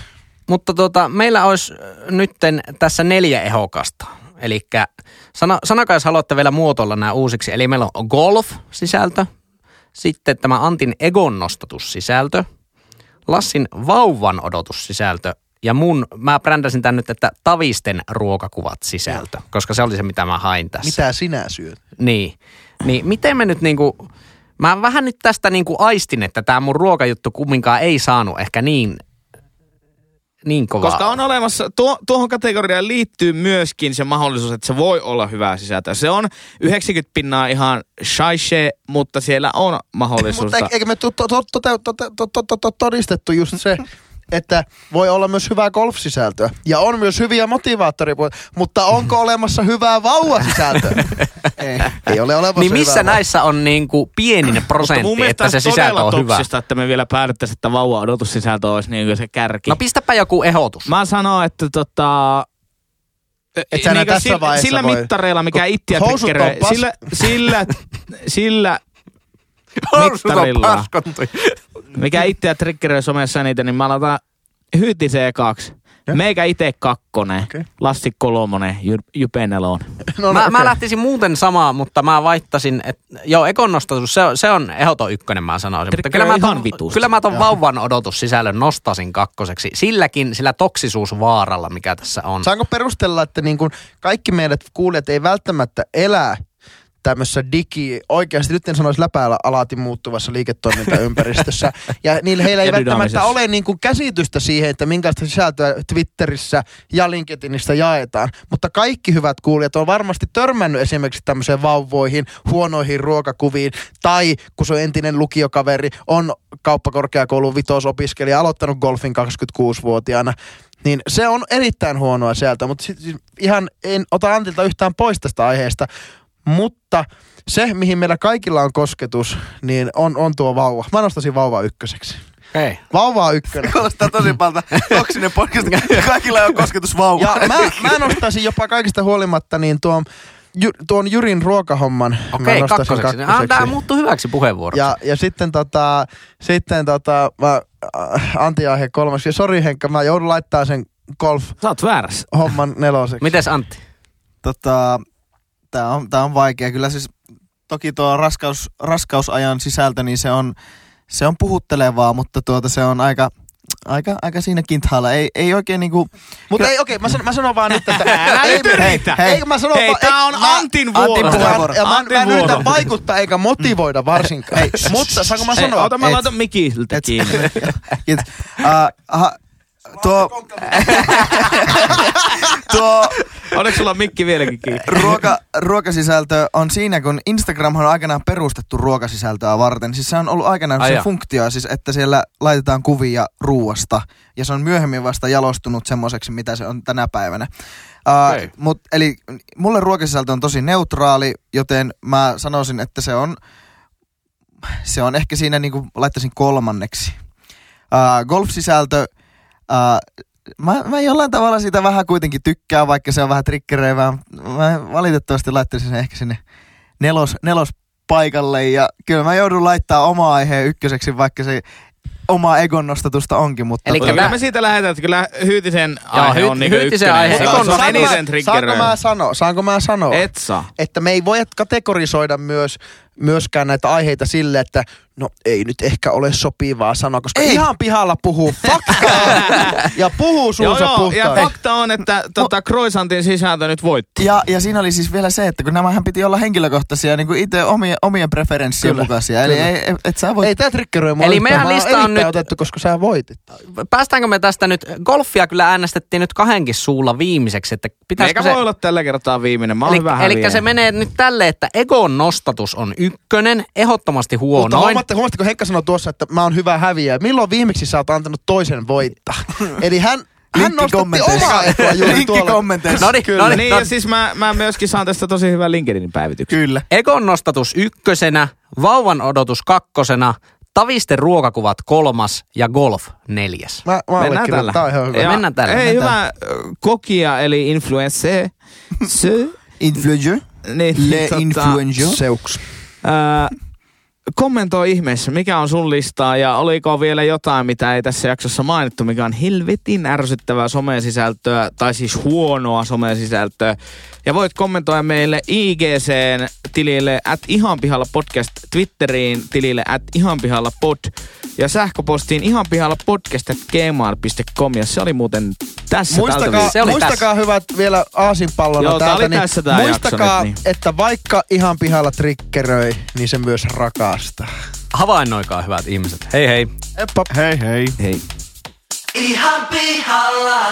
Mutta tota, meillä olisi äh, nytten tässä neljä ehokasta. Eli sano, sanokaa, jos haluatte vielä muotoilla nämä uusiksi. Eli meillä on golf-sisältö, sitten tämä Antin egon nostatussisältö, Lassin vauvan odotussisältö ja mun, mä brändäsin tän nyt, että tavisten ruokakuvat sisältö, Joo. koska se oli se, mitä mä hain tässä. Mitä sinä syöt? Niin. Niin, miten me nyt niinku, mä vähän nyt tästä niinku aistin, että tämä mun ruokajuttu kumminkaan ei saanut ehkä niin niin kovaa. Koska on olemassa, tuo, tuohon kategoriaan liittyy myöskin se mahdollisuus, että se voi olla hyvää sisältöä. Se on 90 pinnaa ihan shaishe, mutta siellä on mahdollisuus. Mutta eikö me todistettu just se, että voi olla myös hyvää golf-sisältöä. Ja on myös hyviä motivaattoripuolia. Mutta onko olemassa hyvää vauvasisältöä? Ei. Ei ole olemassa Niin missä hyvää näissä on niinku pienin Mutta mun prosentti, että se sisältö todella on hyvä? toksista, että me vielä päädyttäisiin, että vauva odotussisältö olisi niin se kärki. No pistäpä joku ehdotus. Mä sanon, että tota... Et sä niinkö tässä sillä, vaiheessa sillä voi- mittareilla, mikä ittiä triggeröi, sillä, sillä, sillä mittarilla. Mikä itseä triggeröi somessa eniten, niin mä aloitan Hyyti C2, Ja? meikä ite kakkonen, Okei. Lassi kolmonen, Jy- Jype nelonen. No, Mä, no, mä okei. lähtisin muuten samaa, mutta mä vaittasin, että joo, ekon nostatus, se, on- se on ehdoton ykkönen, mä sanoisin. Mutta kyllä mä, ton, kyllä mä ton vauvan odotussisällön nostasin kakkoseksi. Silläkin, sillä toksisuusvaaralla, mikä tässä on. Saanko perustella, että niin kuin kaikki meidät kuulijat ei välttämättä elä tämmöisessä digi, oikeasti nyt en sanoisi läpäällä alati muuttuvassa liiketoimintaympäristössä. Ja niillä heillä ei välttämättä ole niin kuin käsitystä siihen, että minkälaista sisältöä Twitterissä ja LinkedInistä jaetaan. Mutta kaikki hyvät kuulijat on varmasti törmännyt esimerkiksi tämmöiseen vauvoihin, huonoihin ruokakuviin, tai kun se on entinen lukiokaveri, on kauppakorkeakoulun vitosopiskelija, aloittanut golfin 26-vuotiaana, niin se on erittäin huonoa sieltä, mutta sit, ihan en ota Antilta yhtään pois tästä aiheesta, mutta se, mihin meillä kaikilla on kosketus, niin on, on tuo vauva. Mä nostaisin vauva ykköseksi. Hei. Vauva on ykkönen. Kuulostaa tosi paljon toksinen podcast. Kaikilla on kosketus vauva. Ja mä, mä nostaisin jopa kaikista huolimatta niin tuon, Jy, tuon Jyrin ruokahomman. mä Okei, nostaisin kakkoseksi. Ah, Tämä muuttuu hyväksi puheenvuoroksi. Ja, ja sitten tota, sitten tota, mä, äh, Antti Aihe kolmas. Ja sori Henkka, mä joudun laittaa sen golf-homman Sä oot väärässä. neloseksi. Mites Antti? Tota, tää on, tää on vaikea. Kyllä siis toki tuo raskaus, raskausajan sisältö, niin se on, se on puhuttelevaa, mutta tuota se on aika, aika, aika siinä kinthaalla. Ei, ei oikein niinku... Mutta ei, okei, mä, sanon, mä sanon vaan nyt, että... Älä ei, nyt yritä. Hei, mä sanon Hei, vaan, tää on mä- Antin Antin vuoro. Ja mä, mä Antin en yritä vuoro. vaikuttaa eikä motivoida varsinkaan. Ei, Mutta saanko mä sanoa? ota mä laitan mikiltä kiinni. Kiitos. Uh, tuo, tuo Onneksi sulla on mikki vieläkin kiinni? ruoka, ruokasisältö on siinä, kun Instagram on aikanaan perustettu ruokasisältöä varten. Siis se on ollut aikanaan Ai se funktio, siis että siellä laitetaan kuvia ruuasta. Ja se on myöhemmin vasta jalostunut semmoiseksi, mitä se on tänä päivänä. Uh, mut, eli mulle ruokasisältö on tosi neutraali, joten mä sanoisin, että se on, se on ehkä siinä niin kuin laittaisin kolmanneksi. Uh, golf-sisältö, uh, mä, mä jollain tavalla siitä vähän kuitenkin tykkään, vaikka se on vähän trikkereivää. Mä valitettavasti laittaisin sen ehkä sinne nelos, nelospaikalle ja kyllä mä joudun laittaa oma aiheen ykköseksi, vaikka se oma egon nostatusta onkin, mutta Elikkä Kyllä tää- me siitä lähdetään, että kyllä Hyytisen aihe Hyy- on niinku Hyytisen ykkönen. aihe, Se on, se on eniten saanko mä sanoa? Saanko mä sanoa? Et saa. että me ei voi kategorisoida myös, myöskään näitä aiheita sille, että no ei nyt ehkä ole sopivaa sanoa, koska Ei. ihan pihalla puhuu faktaa ja puhuu Joo, suunsa joo, ja puhtaan. fakta on, että tota, Croissantin sisältö nyt voitti. Ja, ja siinä oli siis vielä se, että kun nämähän piti olla henkilökohtaisia niin kuin itse omien, omien preferenssien Kyllä, mukaisia. Eli kyllä. ei, et sä voi... Ei tää triggeröi mua Eli meidän lista on nyt- otettu, koska sä voitit. Päästäänkö me tästä nyt, golfia kyllä äänestettiin nyt kahdenkin suulla viimeiseksi, että pitäisikö Eikä se... voi olla tällä kertaa viimeinen. Mä oon Eli, eli häviäjä. se menee nyt tälle, että egon nostatus on ykkönen, ehdottomasti Mutta huonoin. huomaatte, huomaatteko Henkka sanoi tuossa, että mä oon hyvä häviäjä. Milloin viimeksi sä oot antanut toisen voittaa? Eli hän, hän nostatti kommenteissa. omaa etua juuri Linkki tuolla. kommenteissa. No niin, Kyllä. no niin, niin, no ja siis mä, mä myöskin saan tästä tosi hyvän LinkedInin päivityksen. Kyllä. Egon nostatus ykkösenä, vauvan odotus kakkosena, tavisten ruokakuvat kolmas ja golf neljäs. Mä, mä Mennään tällä. Tää on ihan hyvä. Ja mennään tällä, mennään hyvä kokia, eli influencer. Se, Influencer. niin, Le tota, influencer. Seuks. Ää, kommentoi ihmeessä, mikä on sun listaa ja oliko vielä jotain, mitä ei tässä jaksossa mainittu, mikä on helvetin ärsyttävää somesisältöä, tai siis huonoa somesisältöä. Ja voit kommentoida meille IGCn tilille at ihan pihalla podcast, Twitteriin tilille at ihan pihalla pod ja sähköpostiin ihan pihalla podcast at gmail.com ja se oli muuten tässä Muistakaa. Se oli muistakaa hyvät vielä aasinpallona Joo, täältä, oli niin tässä tää muistakaa, jakso nyt, niin. että vaikka ihan pihalla triggeröi, niin se myös parasta. Havainnoikaa hyvät ihmiset. Hei hei. Eppa. Hei hei. Hei. Ihan pihalla.